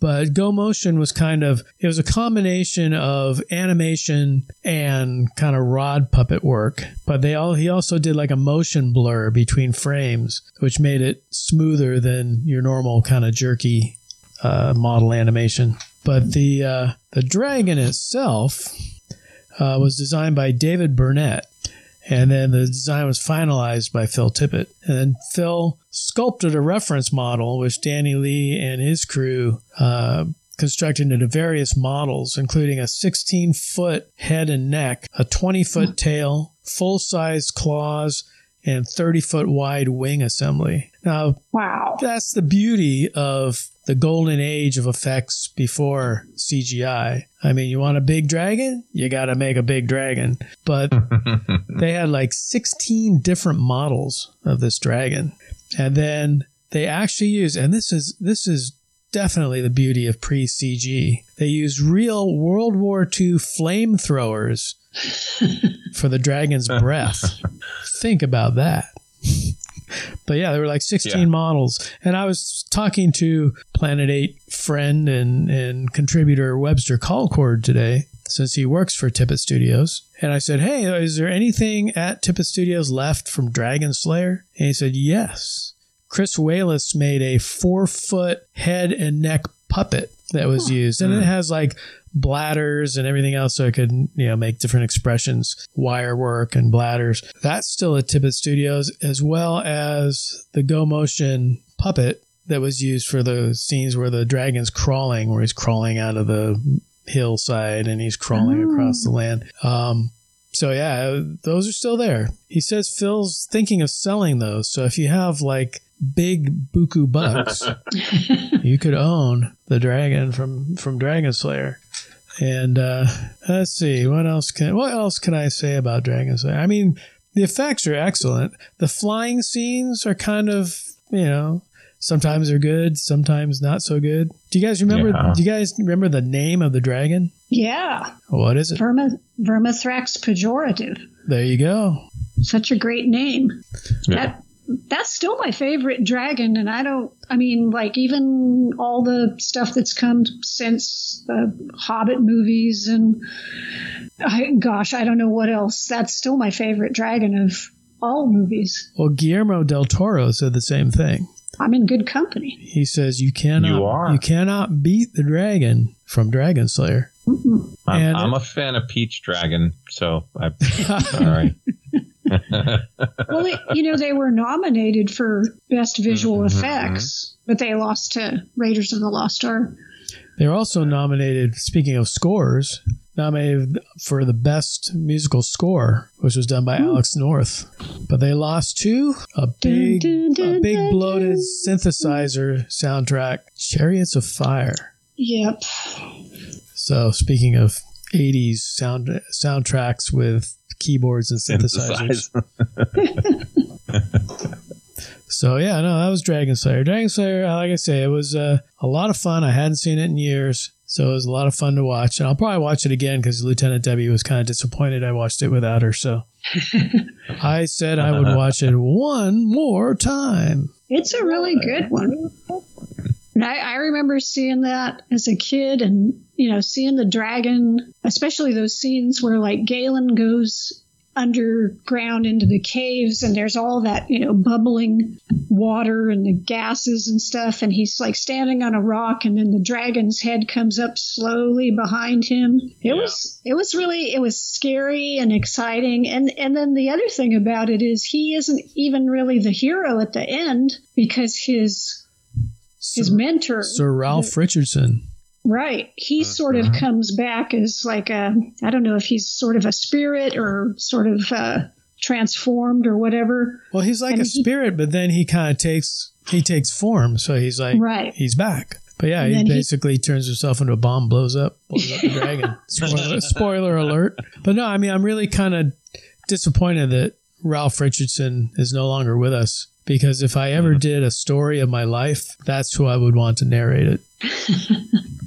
But Go Motion was kind of it was a combination of animation and kind of rod puppet work. But they all he also did like a motion blur between frames, which made it smoother than your normal kind of jerky uh, model animation. But the uh, the dragon itself uh, was designed by David Bunnett, and then the design was finalized by Phil Tippett. And then Phil sculpted a reference model, which Danny Lee and his crew uh, constructed into various models, including a 16 foot head and neck, a 20 foot tail, full size claws, and 30 foot wide wing assembly. Now, wow. That's the beauty of the golden age of effects before CGI. I mean, you want a big dragon? You got to make a big dragon. But they had like 16 different models of this dragon. And then they actually used and this is this is definitely the beauty of pre-CG. They used real World War II flamethrowers for the dragon's breath. Think about that. But yeah, there were like 16 yeah. models. And I was talking to Planet 8 friend and, and contributor Webster Colcord today, since he works for Tippett Studios. And I said, Hey, is there anything at Tippett Studios left from Dragon Slayer? And he said, Yes. Chris Walas made a four foot head and neck puppet that was used. And it has like bladders and everything else so it could, you know, make different expressions, wire work and bladders. That's still at Tippett Studios, as well as the Go Motion puppet that was used for the scenes where the dragon's crawling, where he's crawling out of the hillside and he's crawling oh. across the land. Um, so yeah, those are still there. He says Phil's thinking of selling those. So if you have like big buku bucks, you could own the dragon from from Dragon Slayer. And uh, let's see, what else can what else can I say about Dragon Slayer? I mean, the effects are excellent. The flying scenes are kind of, you know, sometimes they're good, sometimes not so good. Do you guys remember? Yeah. Do you guys remember the name of the dragon? Yeah. What is it? Verma, Vermithrax pejorative. There you go. Such a great name. Yeah. That that's still my favorite dragon, and I don't. I mean, like even all the stuff that's come since the Hobbit movies, and I, gosh, I don't know what else. That's still my favorite dragon of all movies. Well, Guillermo del Toro said the same thing. I'm in good company. He says you cannot You are. you cannot beat the dragon from Dragon Slayer. Mm-mm. I'm, And- I'm a fan of Pete's Dragon, so I. all right. Well, it, you know, they were nominated for best visual Mhm, effects, but they lost to Raiders of the Lost Ark. They're also nominated. Speaking of scores, nominated for the best musical score, which was done by Alex North, but they lost to a big, Dun, dun, a big dun, bloated dun. synthesizer soundtrack, "Chariots of Fire." Yep. So, speaking of '80s sound soundtracks with keyboards and synthesizers. So yeah, no, that was Dragon Slayer. Dragon Slayer, like I say, it was uh, a lot of fun. I hadn't seen it in years, so it was a lot of fun to watch. And I'll probably watch it again because Lieutenant Debbie was kind of disappointed I watched it without her. So I said I would watch it one more time. It's a really good one. And I, I remember seeing that as a kid and, you know, seeing the dragon, especially those scenes where like Galen goes underground into the caves and there's all that, you know, bubbling water and the gases and stuff. And he's like standing on a rock and then the dragon's head comes up slowly behind him. It was, it was really, it was scary and exciting. And, and then the other thing about it is he isn't even really the hero at the end because his, his mentor, Sir Ralph Richardson. Right. He sort of comes back as like a, I don't know if he's sort of a spirit or sort of uh, transformed or whatever. Well, he's like And a he- spirit, but then he kind of takes he takes form. So he's like Right. he's back. But yeah, he then he- basically turns himself into a bomb, blows up, blows up the dragon. Spoiler, spoiler alert. But no, I mean, I'm really kind of disappointed that Ralph Richardson is no longer with us because if I ever did a story of my life, that's who I would want to narrate it.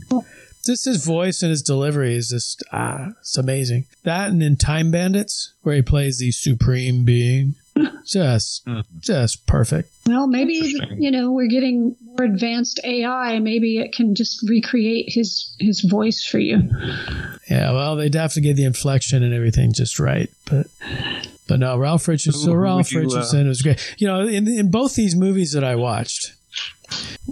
just his voice and his delivery is just ah, it's amazing. That and in Time Bandits, where he plays the supreme being, just just perfect. Well, maybe, you know, we're getting more advanced AI. Maybe it can just recreate his, his voice for you. Yeah, well, they'd have to get the inflection and everything just right, but but no, Ralph Richardson. So Who- who Ralph would you, uh, Richardson was great. You know, in in both these movies that I watched,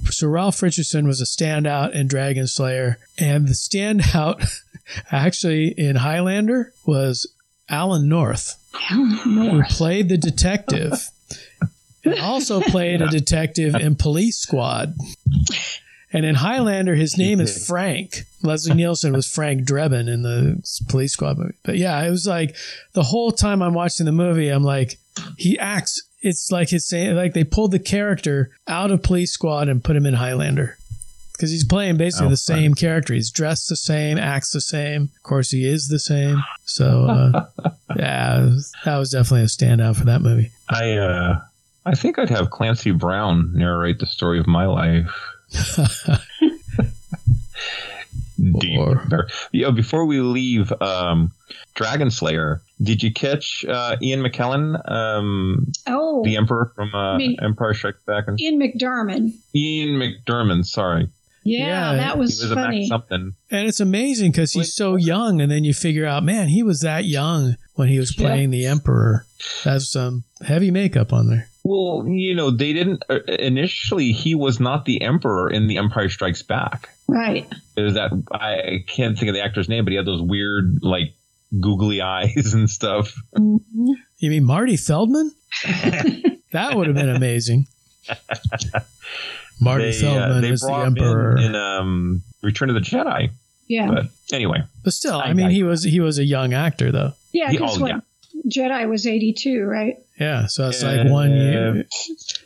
so Ralph Richardson was a standout in Dragon Slayer, and the standout actually in Highlander was Alan North, who played the detective, and also played a detective in Police Squad. And in Highlander, his name is Frank. Leslie Nielsen was Frank Drebin in the Police Squad movie. But yeah, it was like the whole time I'm watching the movie, I'm like, he acts. It's like his saying, like they pulled the character out of Police Squad and put him in Highlander because he's playing basically Oh, the same character. He's dressed the same, acts the same. Of course, he is the same. So uh, yeah, that was definitely a standout for that movie. I uh, I think I'd have Clancy Brown narrate the story of my life. Deep. there. Yeah, before we leave um, Dragon Slayer, did you catch uh, Ian McKellen, um, Oh, the Emperor from uh, I mean- Empire Strikes Back? And Ian McDiarmid. Ian McDiarmid, sorry. Yeah, Yeah, that was, he was a funny. Mac something. And it's amazing because he's so young, and then you figure out, man, he was that young when he was playing the Emperor. That's some heavy makeup on there. Well, you know, they didn't uh, initially. He was not the Emperor in The Empire Strikes Back. Right. It was that I can't think of the actor's name, but he had those weird, like, googly eyes and stuff. Mm-hmm. You mean Marty Feldman? that would have been amazing. Marty they, uh, Feldman they is the Emperor. in, in um, Return of the Jedi. Yeah. But anyway, But still, I, I- mean, I- he was he was a young actor though. Yeah, He- because oh, what, yeah. Jedi was 82, right? Yeah, so it's like one year.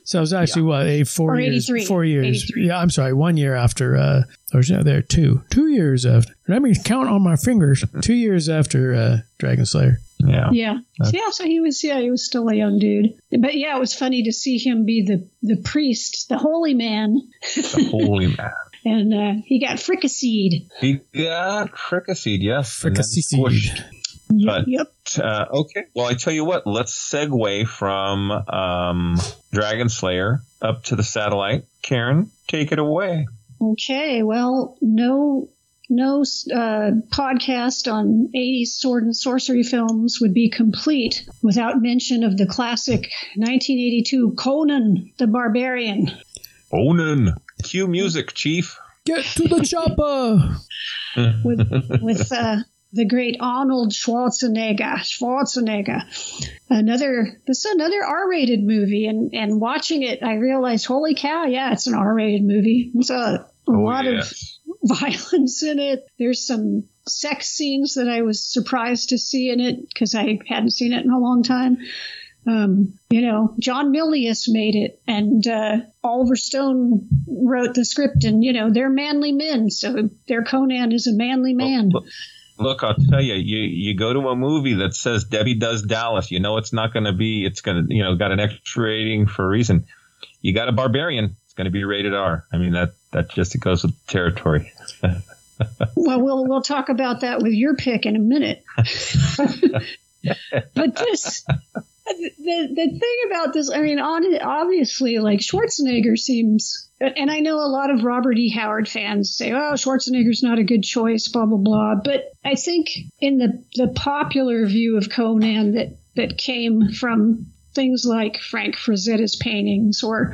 So it was actually yeah. what a four or years, four years. 83. Yeah, I'm sorry, one year after. uh Or no, there two, two years after. Let me count on my fingers. two years after uh Dragon Slayer. Yeah, yeah, so, yeah. So he was, yeah, he was still a young dude. But yeah, it was funny to see him be the the priest, the holy man. the holy man. and uh, he got fricasseed. He got fricasseed, yes. Fricasseed. But yep. Uh, okay, well, I tell you what. Let's segue from um, Dragon Slayer up to the satellite. Karen, take it away. Okay. Well, no, no uh, podcast on '80s sword and sorcery films would be complete without mention of the classic 1982 Conan the Barbarian. Conan. Cue music, Chief. Get to the chopper. with with uh, the great Arnold Schwarzenegger. Schwarzenegger. Another this is another R-rated movie, and and watching it, I realized, holy cow, yeah, it's an R-rated movie. It's a, a oh, lot of violence in it. There's some sex scenes that I was surprised to see in it because I hadn't seen it in a long time. Um, you know, John Milius made it, and uh, Oliver Stone wrote the script, and you know, they're manly men, so their Conan is a manly man. Well, look, I'll tell you, you you go to a movie that says Debbie does Dallas, you know it's not going to be, it's going to, you know, got an extra rating for a reason. You got a barbarian, it's going to be rated R. I mean that that just goes with the territory. well, we'll we'll talk about that with your pick in a minute. but this the the thing about this, I mean, on, obviously, like Schwarzenegger seems, and I know a lot of Robert E. Howard fans say, "Oh, Schwarzenegger's not a good choice," blah blah blah. But I think in the the popular view of Conan that that came from things like Frank Frazetta's paintings or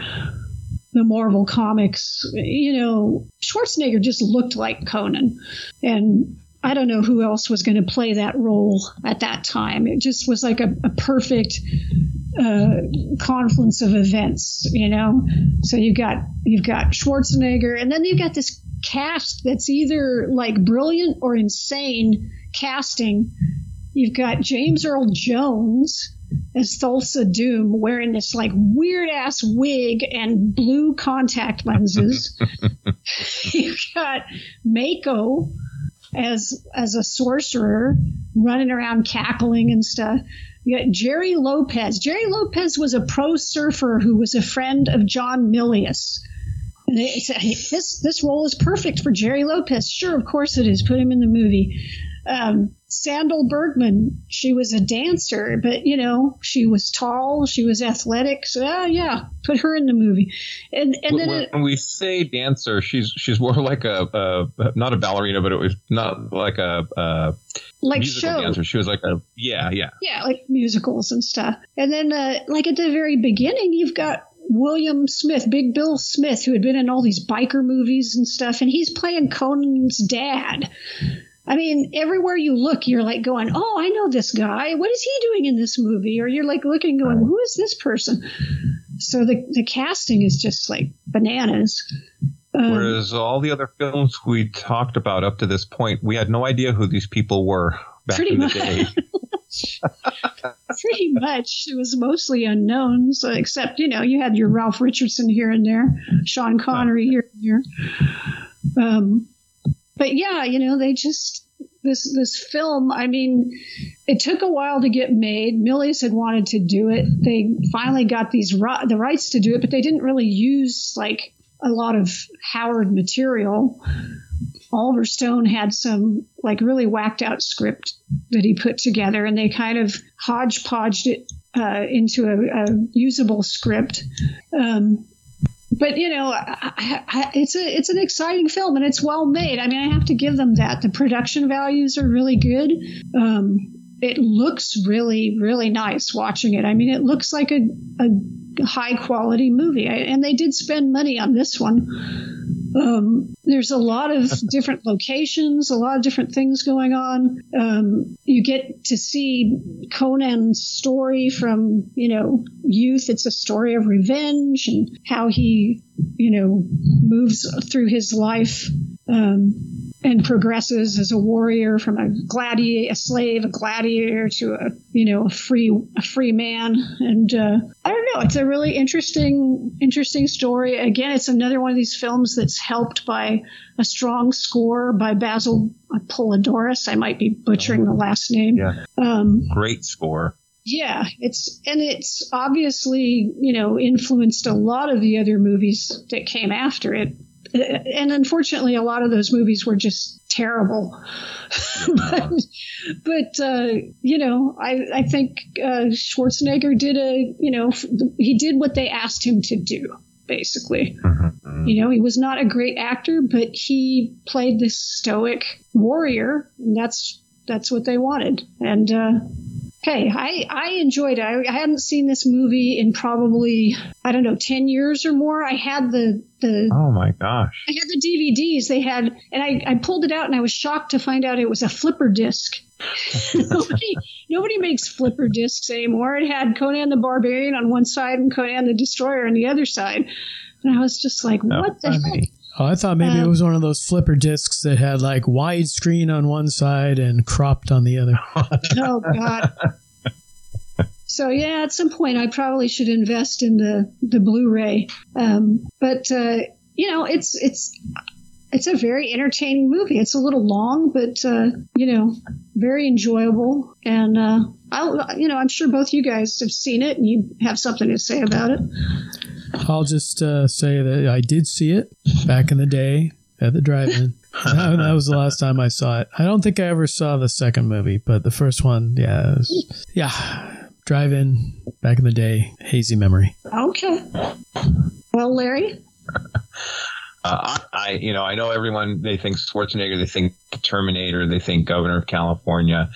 the Marvel comics, you know, Schwarzenegger just looked like Conan, and I don't know who else was going to play that role at that time. It just was like a, a perfect uh, confluence of events, you know. So you've got you've got Schwarzenegger, and then you've got this cast that's either like brilliant or insane casting. You've got James Earl Jones as Thulsa Doom wearing this like weird ass wig and blue contact lenses. You've got Mako as as a sorcerer running around cackling and stuff. You got Gerry Lopez. Gerry Lopez was a pro surfer who was a friend of John Milius. And they said, hey, this this role is perfect for Gerry Lopez. Sure, of course it is. Put him in the movie. Um, Sandahl Bergman, she was a dancer, but you know, she was tall, she was athletic. So uh, yeah, put her in the movie. And and then when, it, when we say dancer, she's she's more like a, a not a ballerina, but it was not like a, a like musical show dancer. She was like a yeah, yeah, yeah, like musicals and stuff. And then uh, like at the very beginning, you've got William Smith, Big Bill Smith, who had been in all these biker movies and stuff, and he's playing Conan's dad. I mean, everywhere you look, you're like going, "Oh, I know this guy. What is he doing in this movie?" Or you're like looking, going, "Who is this person?" So the the casting is just like bananas. Um, Whereas all the other films we talked about up to this point, we had no idea who these people were back in the much. day. pretty much, it was mostly unknowns, except you know you had your Ralph Richardson here and there, Sean Connery here and there. Um, but yeah, you know, they just this this film. I mean, it took a while to get made. Milius had wanted to do it. They finally got these the rights to do it, but they didn't really use like a lot of Howard material. Oliver Stone had some like really whacked out script that he put together, and they kind of hodgepodged it uh, into a, a, usable script. Um, but you know, I, I, it's a it's an exciting film and it's well made. I mean, I have to give them that. The production values are really good. Um, it looks really really nice watching it. I mean, it looks like a, a high quality movie, and they did spend money on this one. Um, there's a lot of different locations, a lot of different things going on. Um, you get to see Conan's story from, you know, youth. It's a story of revenge and how he, you know, moves through his life. Um, and progresses as a warrior from a gladiator, a slave, a gladiator to a you know a free a free man. And uh, I don't know, it's a really interesting interesting story. Again, it's another one of these films that's helped by a strong score by Basil Poledouris. I might be butchering the last name. Yeah. Um, Great score. Yeah, it's and it's obviously you know influenced a lot of the other movies that came after it, and unfortunately, a lot of those movies were just terrible. but but uh, you know, I I think uh, Schwarzenegger did a you know he did what they asked him to do basically. Mm-hmm. You know, he was not a great actor, but he played this stoic warrior, and that's that's what they wanted. And uh, hey, I I enjoyed it. I, I hadn't seen this movie in probably I don't know ten years or more. I had the the Oh my gosh. I had the DVDs they had, and I, I pulled it out and I was shocked to find out it was a flipper disc. nobody, nobody makes flipper discs anymore. It had Conan the Barbarian on one side and Conan the Destroyer on the other side. And I was just like, what the hell? Oh, I thought maybe Um, it was one of those flipper discs that had like widescreen on one side and cropped on the other. Oh, God. So yeah, at some point I probably should invest in the the Blu-ray. Um, but uh, you know, it's it's it's a very entertaining movie. It's a little long, but uh, you know, very enjoyable. And uh, I'll you know, I'm sure both you guys have seen it and you have something to say about it. I'll just uh, say that I did see it back in the day at the drive-in. that, that was the last time I saw it. I don't think I ever saw the second movie, but the first one, yeah, it was- yeah, drive-in back in the day, hazy memory. Okay. Well, Larry. Uh, I, I, you know, I know everyone. They think Schwarzenegger. They think Terminator. They think Governor of California.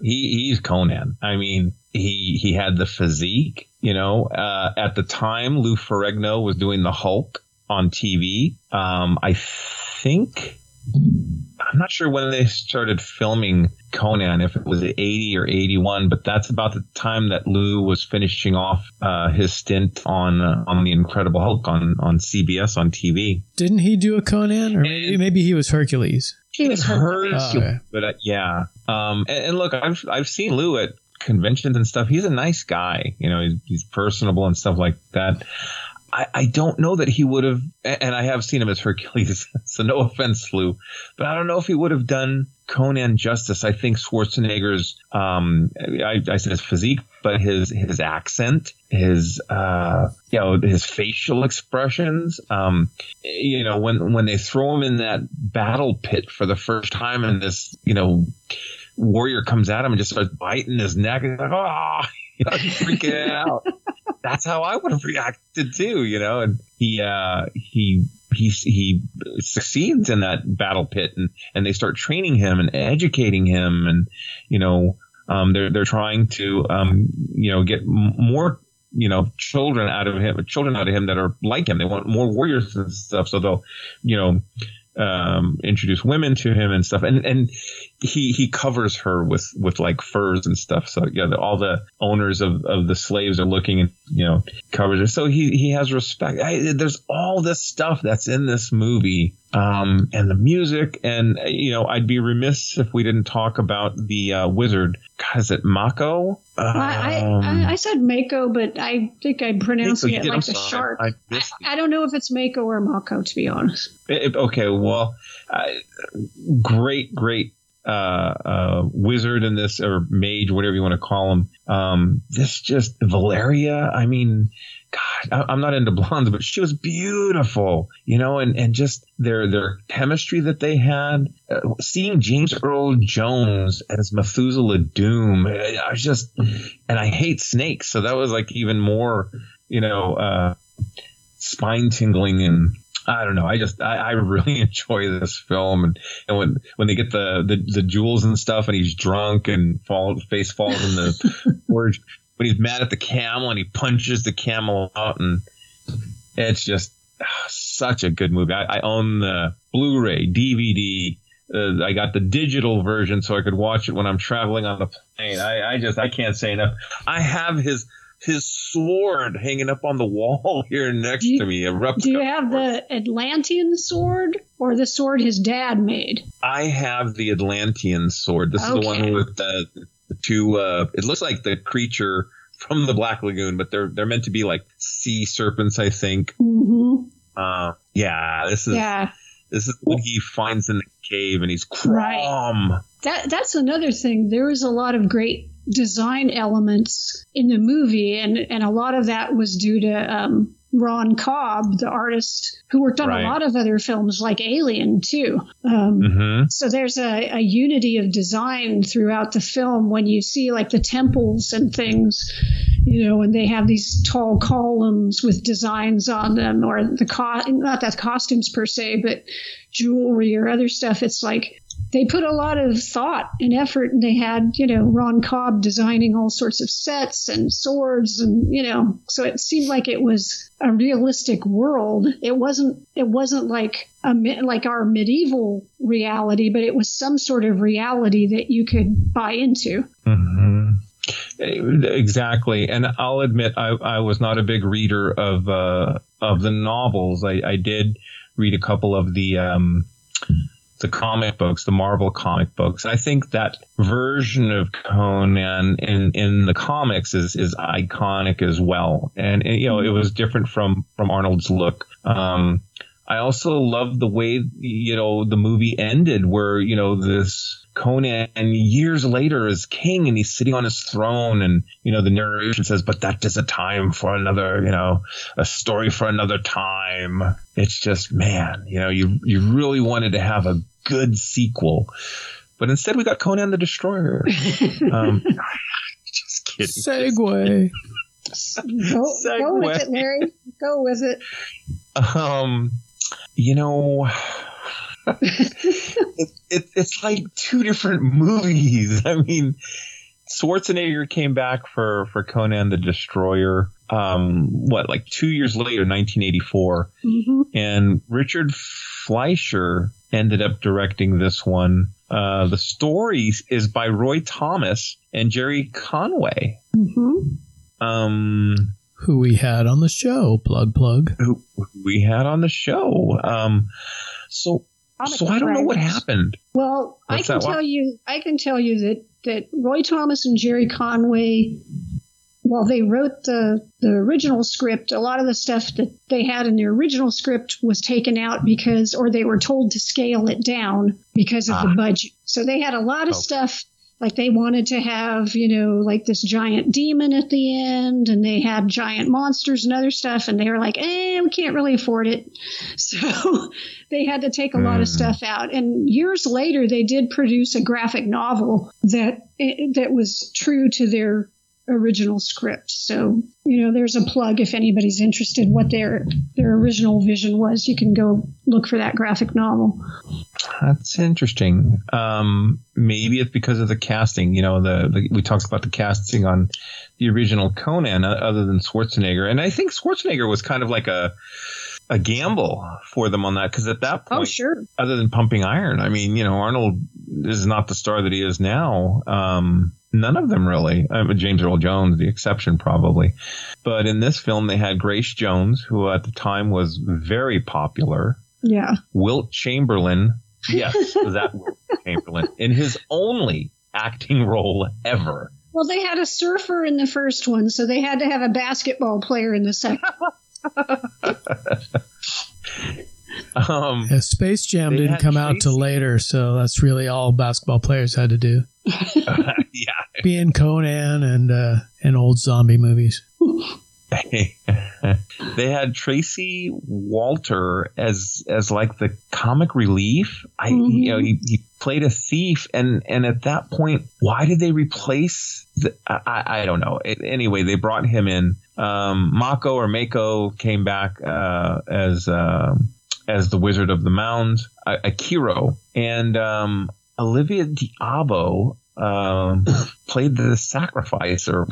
He, he's Conan. I mean, he he had the physique. You know, uh, at the time, Lou Ferrigno was doing the Hulk on TV. Um, I think I'm not sure when they started filming Conan, if it was 80 or 81, but that's about the time that Lou was finishing off uh, his stint on uh, on the Incredible Hulk on on CBS on TV. Didn't he do a Conan, or maybe, maybe he was Hercules? He was Hercules. Oh, okay. But uh, yeah, um, and, and look, I've I've seen Lou at conventions and stuff. He's a nice guy. You know, he's, he's personable and stuff like that. I, I don't know that he would have, and I have seen him as Hercules. so no offense, Lou, but I don't know if he would have done Conan justice. I think Schwarzenegger's, um, I, I said his physique, but his his accent, his uh, you know, his facial expressions. Um, you know, when when they throw him in that battle pit for the first time, and this, you know, warrior comes at him and just starts biting his neck, and he's like, oh, know, he's freaking out. That's how I would have reacted too, you know. And he uh, he he he succeeds in that battle pit, and and they start training him and educating him, and you know, um, they're they're trying to um, you know get more you know children out of him, children out of him that are like him. They want more warriors and stuff, so they'll you know um, introduce women to him and stuff, and and he he covers her with with like furs and stuff. So yeah, the, all the owners of, of the slaves are looking and you know covers her. So he he has respect. I, there's all this stuff that's in this movie, um, and the music, and you know I'd be remiss if we didn't talk about the uh, wizard. God, is it Mako? I, Um, I, I said Mako, but I think I'm pronouncing Mako, it like the shark. I I, I don't know if it's Mako or Mako, to be honest. It- okay, well, uh, great, great uh, uh, wizard in this, or mage, whatever you want to call him. Um, this just Valeria. I mean, God, I, I'm not into blondes, but she was beautiful, you know, and, and just their their chemistry that they had. Uh, seeing James Earl Jones as Methuselah Doom, I I was just, and I hate snakes, so that was like even more, you know, uh, spine tingling and I don't know. I just I, I really enjoy this film and, and when when they get the, the the jewels and stuff and he's drunk and fall face falls in the forge when he's mad at the camel and he punches the camel out and it's just ah, such a good movie. I, I own the Blu-ray, DVD. Uh, I got the digital version so I could watch it when I'm traveling on the plane. I, I just I can't say enough. I have his his sword hanging up on the wall here next you, to me. Do you have the Atlantean sword or the sword his dad made? I have the Atlantean sword. This okay. is the one with the, two. Uh, it looks like the creature from the Black Lagoon, but they're they're meant to be like sea serpents, I think. Mm-hmm. Uh, yeah, this is yeah. This is what he finds in the cave, and he's crom. Right. That that's another thing. There was a lot of great design elements in the movie, and and a lot of that was due to um, Ron Cobb, the artist who worked on right. a lot of other films like Alien too. Um, mm-hmm. So there's a, a, unity of design throughout the film when you see like the temples and things, you know, and they have these tall columns with designs on them, or the co- not that costumes per se, but jewelry or other stuff. It's like they put a lot of thought and effort and they had you know ron cobb designing all sorts of sets and swords and you know so it seemed like it was a realistic world it wasn't it wasn't like a like our medieval reality but it was some sort of reality that you could buy into mm-hmm. Exactly, and I'll admit I, I was not a big reader of uh, of the novels. I, I did read a couple of the um, the comic books, the Marvel comic books. I think that version of Conan in, in the comics is, is iconic as well. And, you know, it was different from, from Arnold's look. Um, I also love the way, you know, the movie ended where, you know, this Conan years later is king and he's sitting on his throne and, you know, the narration says, but that is a time for another, you know, a story for another time. It's just, man, you know, you, you really wanted to have a good sequel, but instead we got Conan the Destroyer. um, just kidding. Segue. Go, go with it, Larry. Go with it. Um, you know, it, it, it's like two different movies. I mean, Schwarzenegger came back for for Conan the Destroyer. Um, what like two years later, 1984, mm-hmm. and Richard Fleischer ended up directing this one. Uh, the story is by Roy Thomas and Gerry Conway. Mm-hmm. Um, who we had on the show, plug plug. Who we had on the show. Um, so so I don't know what happened. Well, What's I can tell you, I can tell you that that Roy Thomas and Gerry Conway, while they wrote the the original script, a lot of the stuff that they had in the original script was taken out because, or they were told to scale it down because of ah. the budget. So they had a lot of stuff like they wanted to have you know like this giant demon at the end and they had giant monsters and other stuff and they were like eh we can't really afford it so they had to take a lot of hmm. stuff out and years later they did produce a graphic novel that eh, that was true to their original script. So, you know, there's a plug if anybody's interested what their their original vision was. You can go look for that graphic novel. That's interesting. Um, maybe it's because of the casting. You know, the, the, we talked about the casting on the original Conan, uh, other than Schwarzenegger, and I think Schwarzenegger was kind of like a a gamble for them on that because at that oh, point, oh sure, other than pumping iron, I mean, you know, Arnold is not the star that he is now. Um, None of them really. Uh, James Earl Jones, the exception probably. But in this film, they had Grace Jones, who at the time was very popular. Yeah. Wilt Chamberlain. Yes, that Wilt Chamberlain in his only acting role ever. Well, they had a surfer in the first one, so they had to have a basketball player in the second. um, yeah, Space Jam didn't come Tracy. out till later, so that's really all basketball players had to do. yeah, being Conan and uh, and old zombie movies. they had Tracy Walter as as like the comic relief. I mm-hmm. you know he, he, played a thief, and and at that point, why did they replace? The, I I don't know. It, anyway, they brought him in. Um, Mako or Mako came back uh, as uh, as the Wizard of the Mound, Akiro, and um, Olivia d'Abo um, played the sacrifice or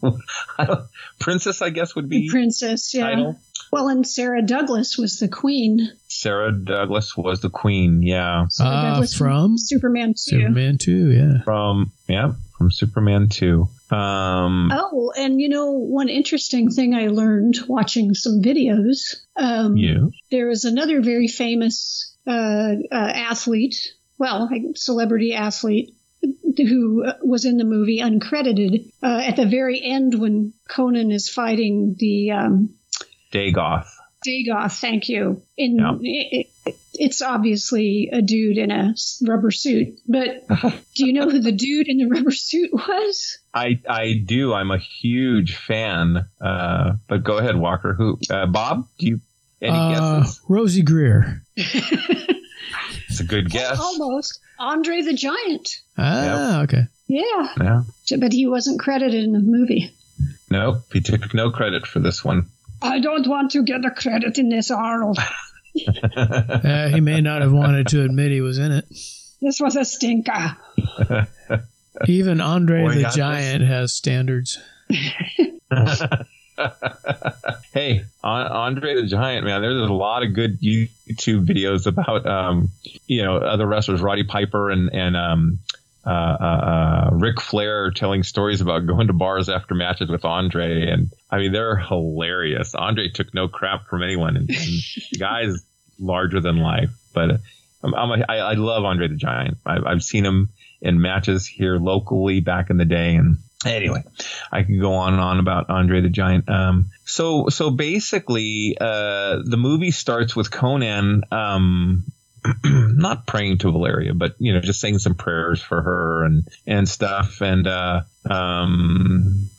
princess, I guess would be princess, yeah. Title. Well, and Sarah Douglas was the queen. Sarah Douglas was the queen. Yeah. Sarah Uh, Douglas from Superman 2. Superman 2, yeah. From yeah, from Superman 2. Um Oh, and you know, one interesting thing I learned watching some videos. Um, you. There was another very famous uh, uh, athlete, well, like celebrity athlete, who was in the movie uncredited. Uh, at the very end, when Conan is fighting the um, Dagoth. Dagoth, thank you. In Yeah. it, it, it's obviously a dude in a rubber suit, but do you know who the dude in the rubber suit was? I I do. I'm a huge fan. Uh but go ahead, Walker. Who uh, Bob? Do you any Uh, guesses? Rosey Grier. It's a good guess. Almost Andre the Giant. Ah, okay. Yeah, Yeah. but he wasn't credited in the movie. Nope. He took no credit for this one. I don't want to get the credit in this, Arnold. Uh, he may not have wanted to admit he was in it. This was a stinker. Even Andre Boy, the got this. Giant has standards. hey, Andre the Giant, man, there's a lot of good YouTube videos about, um, you know, other wrestlers, Roddy Piper and and um, uh, uh, uh, Ric Flair telling stories about going to bars after matches with Andre, and I mean they're hilarious. Andre took no crap from anyone, and, and the guy's larger than life. But I'm, I'm a, I, I love Andre the Giant. I've, I've seen him in matches here locally back in the day, and anyway, I could go on and on about Andre the Giant. Um, so so basically, uh, the movie starts with Conan. Um, not praying to Valeria, but you know, just saying some prayers for her and and stuff. And uh, um,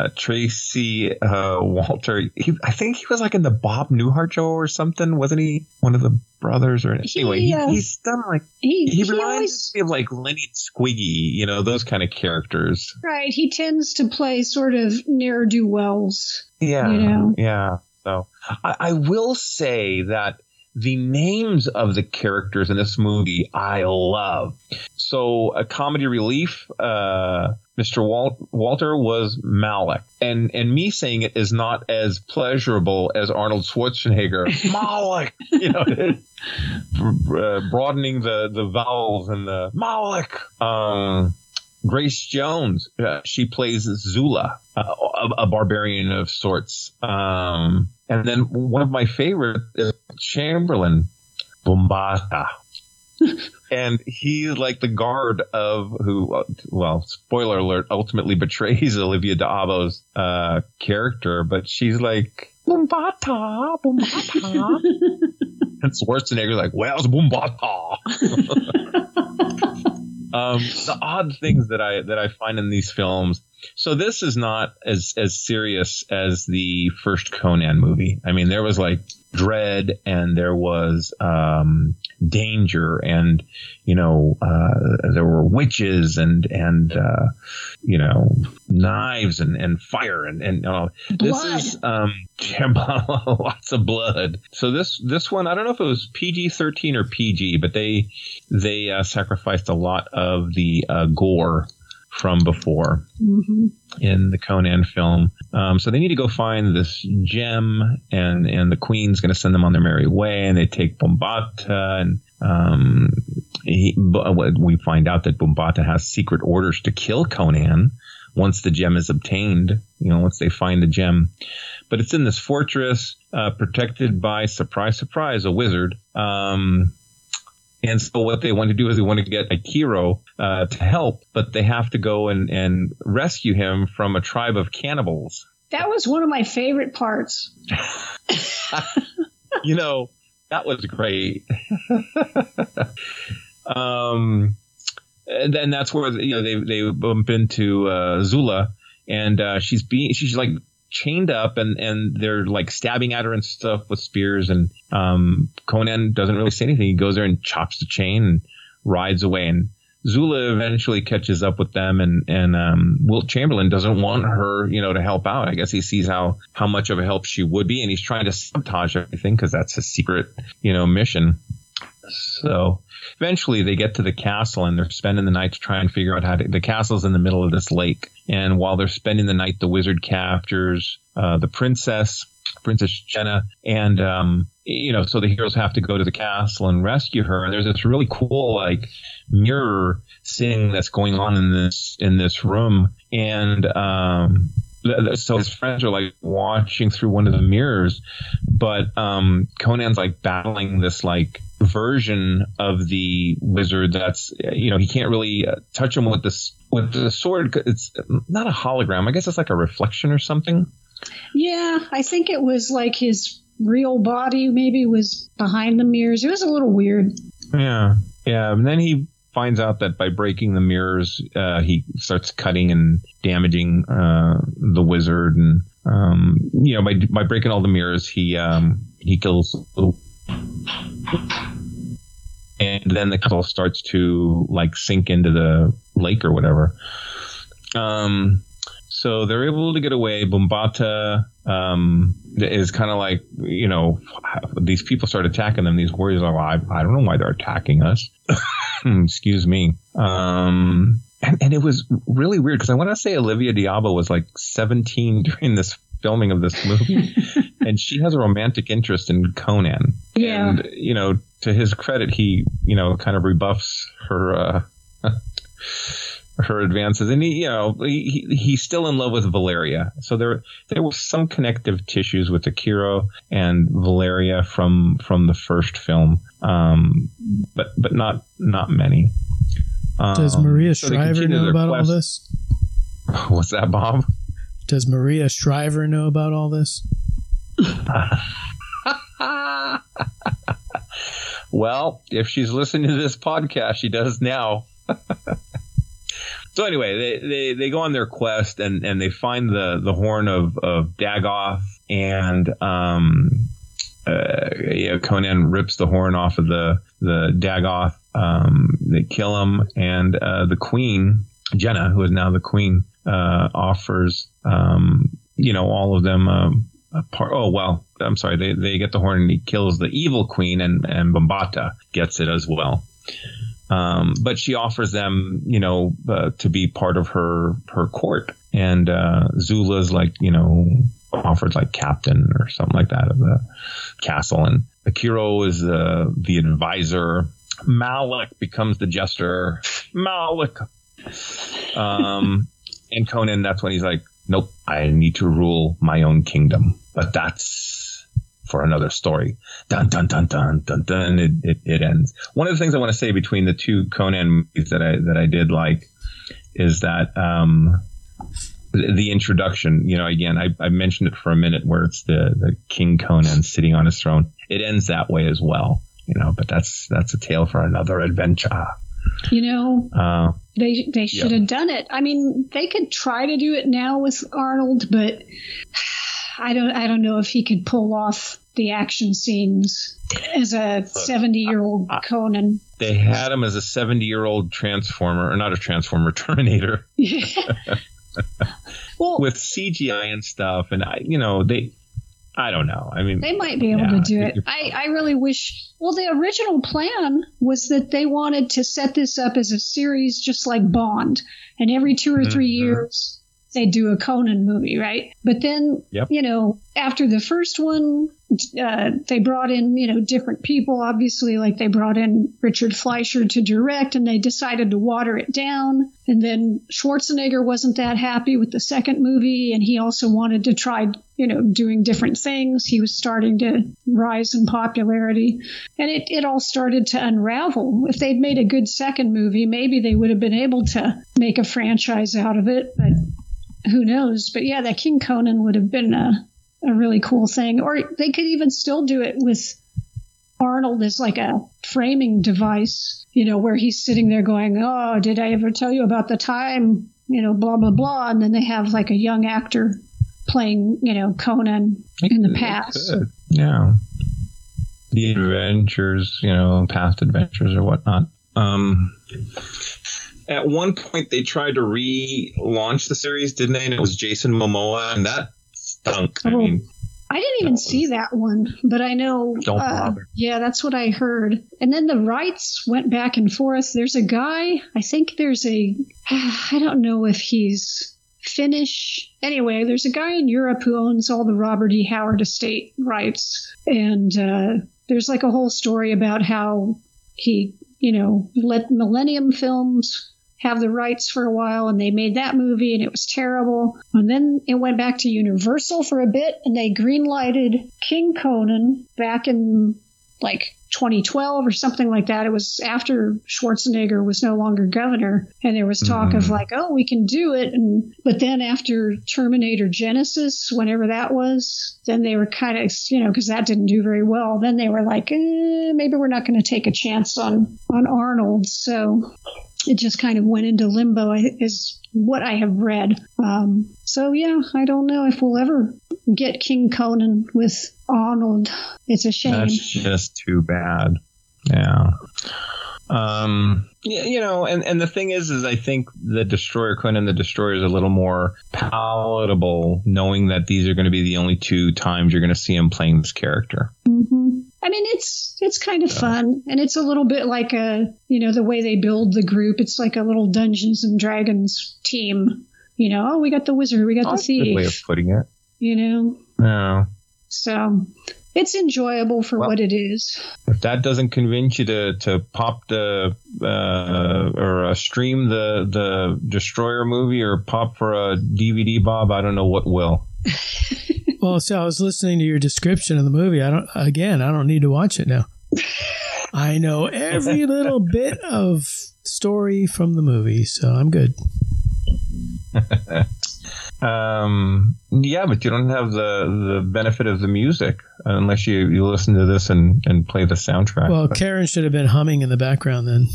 uh, Tracy uh, Walter, he, I think he was like in the Bob Newhart show or something, wasn't he? One of the brothers, or anyway, he, uh, he's done like He, he, reminds always, me of like Lenny Squiggy, you know, those kind of characters. right, he tends to play sort of ne'er do wells. Yeah, You know? yeah. So I, I will say that the names of the characters in this movie I love. So a comedy relief, uh, Mr. Wal- Walter was Malik, and and me saying it is not as pleasurable as Arnold Schwarzenegger. Malik, you know, uh, broadening the the vowels and the Malik. Um, Grace Jones, uh, she plays Zula, uh, a, a barbarian of sorts. Um, and then one of my favorite is Chamberlain, Bombata. and he's like the guard of who, uh, well, spoiler alert, ultimately betrays Olivia d'Abo's uh, character, but she's like, Bombata, Bombata. and Schwarzenegger's like, where's Bombata? Um, the odd things that I that I find in these films. So this is not as as serious as the first Conan movie. I mean, there was like dread and there was um, danger and you know uh, there were witches and and uh, you know knives and, and fire and and uh, this is um, lots of blood. So this this one I don't know if it was PG thirteen or PG, but they they uh, sacrificed a lot of the uh, gore from before hmm in the Conan film. Um, so they need to go find this gem, and and the queen's going to send them on their merry way, and they take Bombata, and um, he, but we find out that Bombata has secret orders to kill Conan once the gem is obtained. You know, once they find the gem, but it's in this fortress uh, protected by surprise, surprise, a wizard. Um, and so what they want to do is they want to get Akiro uh, to help, but they have to go and, and rescue him from a tribe of cannibals. That was one of my favorite parts. you know, that was great. um, and then that's where you know they they bump into uh, Zula, and uh, she's being she's like chained up, and and they're like stabbing at her and stuff with spears, and um, Conan doesn't really say anything. He goes there and chops the chain and rides away, and Zula eventually catches up with them, and and um, Wilt Chamberlain doesn't want her, you know, to help out. I guess he sees how how much of a help she would be, and he's trying to sabotage everything because that's his secret, you know, mission. So eventually they get to the castle and they're spending the night to try and figure out how to. The castle's in the middle of this lake, and while they're spending the night, the wizard captures uh, the princess Princess Jehnna, and um, you know, so the heroes have to go to the castle and rescue her. And there's this really cool like mirror thing that's going on in this in this room, and um, so his friends are like watching through one of the mirrors, but um, Conan's like battling this like version of the wizard that's you know he can't really uh, touch him with this with the sword. It's not a hologram. I guess it's like a reflection or something. Yeah, I think it was like his real body maybe was behind the mirrors. It was a little weird. Yeah, yeah. And then he finds out that by breaking the mirrors, uh, he starts cutting and damaging uh, the wizard, and um, you know by by breaking all the mirrors, he um, he kills. And then the castle starts to like sink into the lake or whatever. Um, so they're able to get away. Bombata um, is kind of like, you know, these people start attacking them. These warriors are like, I, I don't know why they're attacking us. Excuse me. Um, and, and it was really weird because I want to say Olivia d'Abo was like 17 during this filming of this movie, and she has a romantic interest in Conan. Yeah. And, you know, to his credit, he, you know, kind of rebuffs her, uh, her advances, and he, you know, he, he's still in love with Valeria. So there there were some connective tissues with Akiro and Valeria from from the first film, um, but but not not many. Does Um, Maria so Shriver know about all this? What's that, Bob? Does Maria Shriver know about all this? Well, if she's listening to this podcast, she does now. so anyway, they, they, they go on their quest and, and they find the, the horn of, of Dagoth and um, uh, yeah, Conan rips the horn off of the the Dagoth. Um, they kill him, and uh, the queen Jehnna, who is now the queen, uh, offers um, you know all of them um, a part. Oh well, I'm sorry. They they get the horn, and he kills the evil queen, and and Bombata gets it as well. Um, but she offers them, you know, uh, to be part of her her court, and uh, Zula's like, you know, offered like captain or something like that of the castle, and Akiro is uh, the advisor. Malik becomes the jester. Malik. Um, and Conan, that's when he's like, nope, I need to rule my own kingdom. But that's for another story. Dun dun dun dun dun dun. It, it, it ends. One of the things I want to say between the two Conan movies that I that I did like is that um, the, the introduction. You know, again, I, I mentioned it for a minute where it's the the King Conan sitting on his throne. It ends that way as well. You know, but that's that's a tale for another adventure. You know, Uh, they they should Yeah. have done it. I mean, they could try to do it now with Arnold, but I don't I don't know if he could pull off the action scenes as a 70-year-old Conan. they had him as a 70 year old transformer or not a transformer terminator Well, with cgi and stuff and i you know they i don't know i mean They might be able Yeah, to do it. I, I really wish. Well, the original plan was that they wanted to set this up as a series just like Bond. And every two or 3 Mhm. years, they do a Conan movie, right? But then, Yep. you know, after the first one, uh, they brought in, you know, different people, obviously, like they brought in Richard Fleischer to direct and they decided to water it down. And then Schwarzenegger wasn't that happy with the second movie and he also wanted to try, you know, doing different things. He was starting to rise in popularity and it, it all started to unravel. If they'd made a good second movie, maybe they would have been able to make a franchise out of it, but who knows? But yeah, that King Conan would have been a, a really cool thing. Or they could even still do it with Arnold as like a framing device, you know, where he's sitting there going, Oh, did I ever tell you about the time, you know, blah, blah, blah. And then they have like a young actor playing, you know, Conan in the past. yeah the adventures you know past adventures or whatnot um at one point they tried to relaunch the series didn't they and it was jason momoa and that stunk i Oh. mean I didn't even see that one, but I know. Don't uh, bother. Yeah, that's what I heard. And then the rights went back and forth. There's a guy, I think there's a, I don't know if he's Finnish. Anyway, there's a guy in Europe who owns all the Robert E. Howard estate rights, and uh, there's like a whole story about how he, you know, let Millennium Films have the rights for a while and they made that movie and it was terrible. And then it went back to Universal for a bit and they greenlighted King Conan back in like 2012 or something like that. It was after Schwarzenegger was no longer governor, and there was talk mm-hmm. of like, oh, we can do it. And but then after Terminator Genisys, whenever that was, then they were kind of, you know, because that didn't do very well. Then they were like, eh, maybe we're not going to take a chance on on Arnold. So it just kind of went into limbo is what I have read. Um, so yeah, I don't know if we'll ever get King Conan with Arnold. It's a shame. That's just too bad. Yeah. Um, you know, and, and the thing is, is I think the Destroyer Conan and the Destroyer is a little more palatable, knowing that these are going to be the only two times you're going to see him playing this character. Mm-hmm. I mean, it's it's kind of fun, and it's a little bit like a you know the way they build the group. It's like a little Dungeons and Dragons team. You know, oh, we got the wizard, we got oh, the thief. way of putting it. You know. No. So it's enjoyable for well, what it is. If that doesn't convince you to to pop the uh, or uh, stream the the Destroyer movie or pop for a DVD, Bob, I don't know what will. well, so I was listening to your description of the movie. I don't. Again, I don't need to watch it now. I know every little bit of story from the movie, so I'm good. um, yeah, but you don't have the, the benefit of the music unless you, you listen to this and, and play the soundtrack. Well, Karen should have been humming in the background then.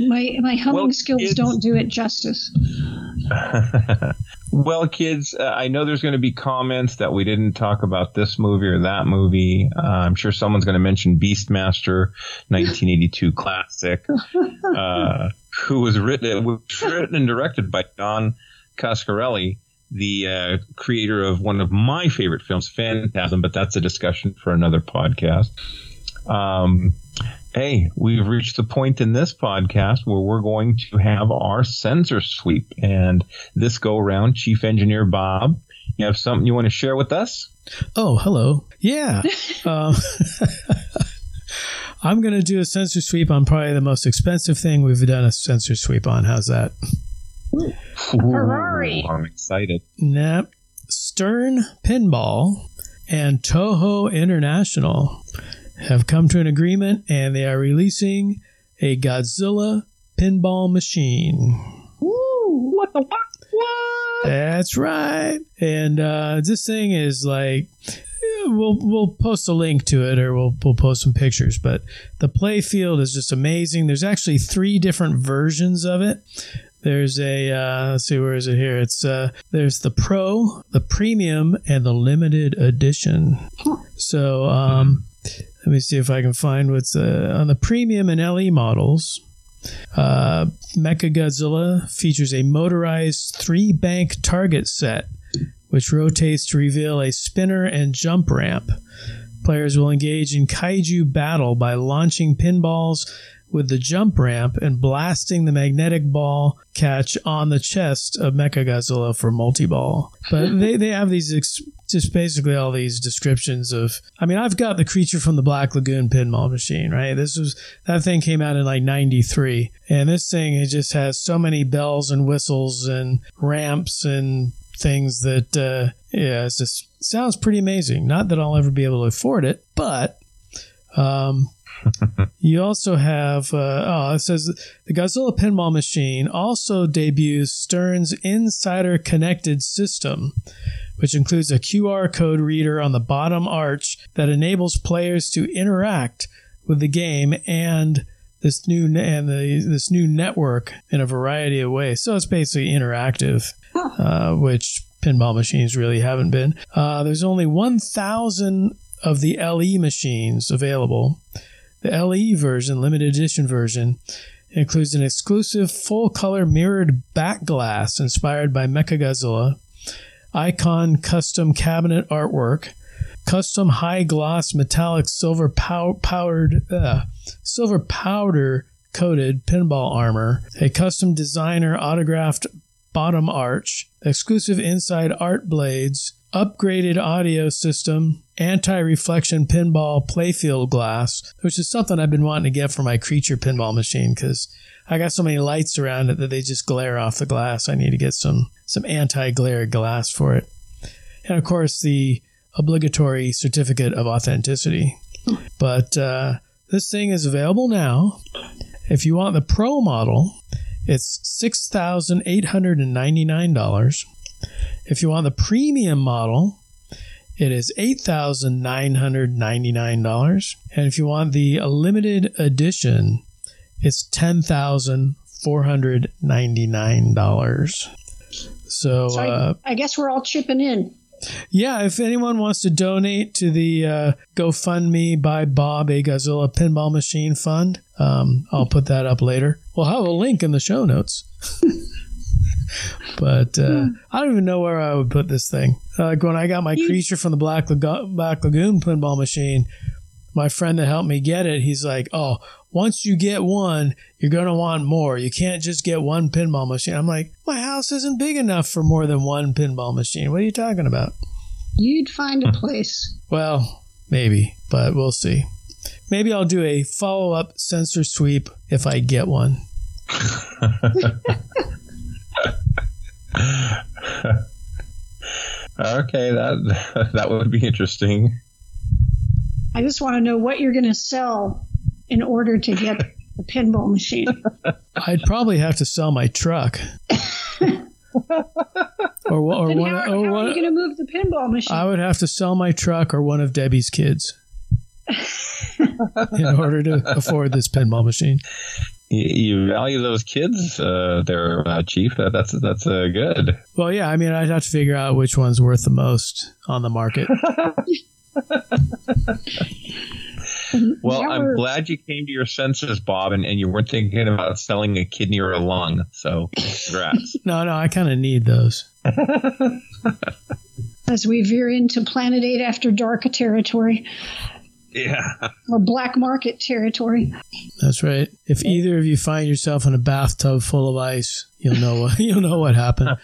My my humming well, skills kids, don't do it justice. well, kids, uh, I know there's going to be comments that we didn't talk about this movie or that movie. Uh, I'm sure someone's going to mention Beastmaster, 1982 classic, uh, who was written was written and directed by Don Coscarelli the uh, creator of one of my favorite films, Phantasm, but that's a discussion for another podcast. Um, hey, we've reached the point in this podcast where we're going to have our sensor sweep. And this go around, Chief Engineer Bob, you have something you want to share with us? Oh, hello. Yeah. um, I'm going to do a sensor sweep on probably the most expensive thing we've done a sensor sweep on. How's that? Ooh, Ferrari. I'm excited. Nap. Stern Pinball and Toho International have come to an agreement and they are releasing a Godzilla pinball machine. Woo! What the what? What? That's right. And uh, this thing is like we'll we'll post a link to it or we'll we'll post some pictures but the play field is just amazing there's actually three different versions of it there's a uh, let's see where is it here it's uh, there's the pro the premium and the limited edition so um, let me see if I can find what's uh, on the premium and LE models. Uh, Mecha Godzilla features a motorized three bank target set, which rotates to reveal a spinner and jump ramp. Players will engage in kaiju battle by launching pinballs with the jump ramp and blasting the magnetic ball catch on the chest of Mechagodzilla for multi-ball. But they, they have these ex- just basically all these descriptions of I mean I've got the creature from the Black Lagoon pinball machine, right? This was that thing came out in like 93 and this thing it just has so many bells and whistles and ramps and things that uh yeah, it just sounds pretty amazing. Not that I'll ever be able to afford it, but um you also have, uh, oh, it says the Godzilla pinball machine also debuts Stern's Insider Connected system, which includes a QR code reader on the bottom arch that enables players to interact with the game and this new and the, this new network in a variety of ways. So it's basically interactive, uh, which pinball machines really haven't been. Uh, there's only 1,000 of the LE machines available. The LE version, limited edition version, includes an exclusive full color mirrored back glass inspired by Mechagodzilla, icon custom cabinet artwork, custom high gloss metallic silver pow- uh, silver powder coated pinball armor, a custom designer autographed bottom arch, exclusive inside art blades, upgraded audio system, anti reflection pinball playfield glass, which is something I've been wanting to get for my creature pinball machine because I got so many lights around it that they just glare off the glass. I need to get some, some anti glare glass for it. And of course, the obligatory certificate of authenticity. But uh, this thing is available now. If you want the pro model, it's $6,899. If you want the premium model, it is $8,999. And if you want the limited edition, it's $10,499. So, So I, uh, I guess we're all chipping in. yeah, if anyone wants to donate to the uh, GoFundMe by Bob a Godzilla Pinball Machine Fund, um, I'll put that up later. We'll have a link in the show notes. but uh, I don't even know where I would put this thing. Like when I got my creature from the Black, Lago- Black Lagoon pinball machine, my friend that helped me get it, he's like, "Oh, once you get one, you're gonna want more. You can't just get one pinball machine." I'm like, "My house isn't big enough for more than one pinball machine. What are you talking about?" You'd find a place. Well, maybe, but we'll see. Maybe I'll do a follow up sensor sweep if I get one. okay, that that would be interesting. I just want to know what you're going to sell in order to get the pinball machine. I'd probably have to sell my truck. or wha- or then one, how, or how are you going to move the pinball machine? I would have to sell my truck or one of Debbie's kids in order to afford this pinball machine. You, you value those kids, uh, there, uh, Chief. That, that's that's uh, good. Well, yeah, I mean, I'd have to figure out which one's worth the most on the market. Well, Now I'm glad you came to your senses, Bob, and, and you weren't thinking about selling a kidney or a lung. So, congrats. no, no, I kind of need those. As we veer into Planet 8 After Dark territory yeah. or black market territory. That's right. If either of you find yourself in a bathtub full of ice, you'll know what you'll know what happened.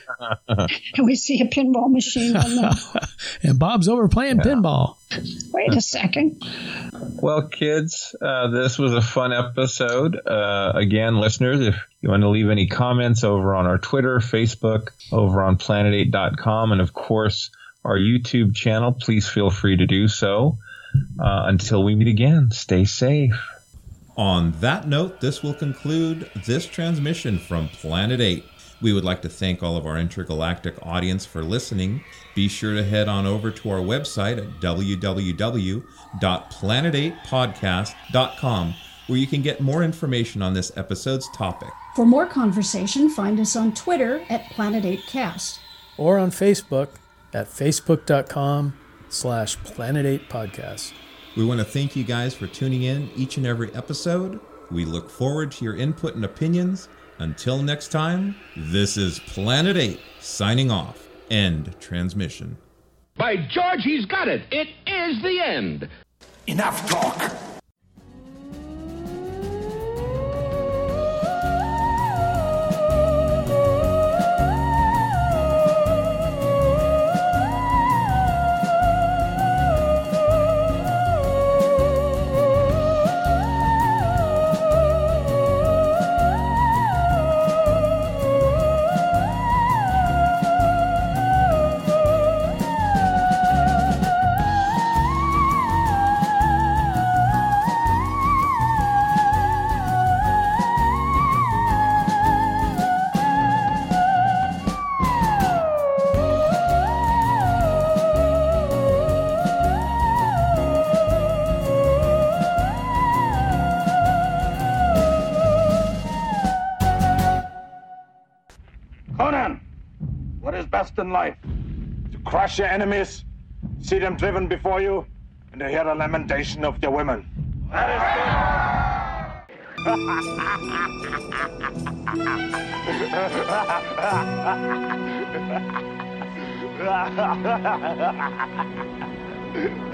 And we see a pinball machine on the. and Bob's over playing pinball. Wait a second. Well, kids, uh, this was a fun episode. Uh, again, listeners, if you want to leave any comments over on our Twitter, Facebook, over on planet8.com, and of course, our YouTube channel, please feel free to do so. Uh, until we meet again, stay safe. On that note, this will conclude this transmission from Planet 8. We would like to thank all of our intergalactic audience for listening. Be sure to head on over to our website at www.planet8podcast.com where you can get more information on this episode's topic. For more conversation, find us on Twitter at Planet 8 Cast. Or on Facebook at facebook.com slash planet 8 podcast. We want to thank you guys for tuning in each and every episode. We look forward to your input and opinions. Until next time, this is Planet 8 signing off. End transmission. By George, he's got it. It is the end. Enough talk. Crush your enemies, see them driven before you, and to hear the lamentation of their women.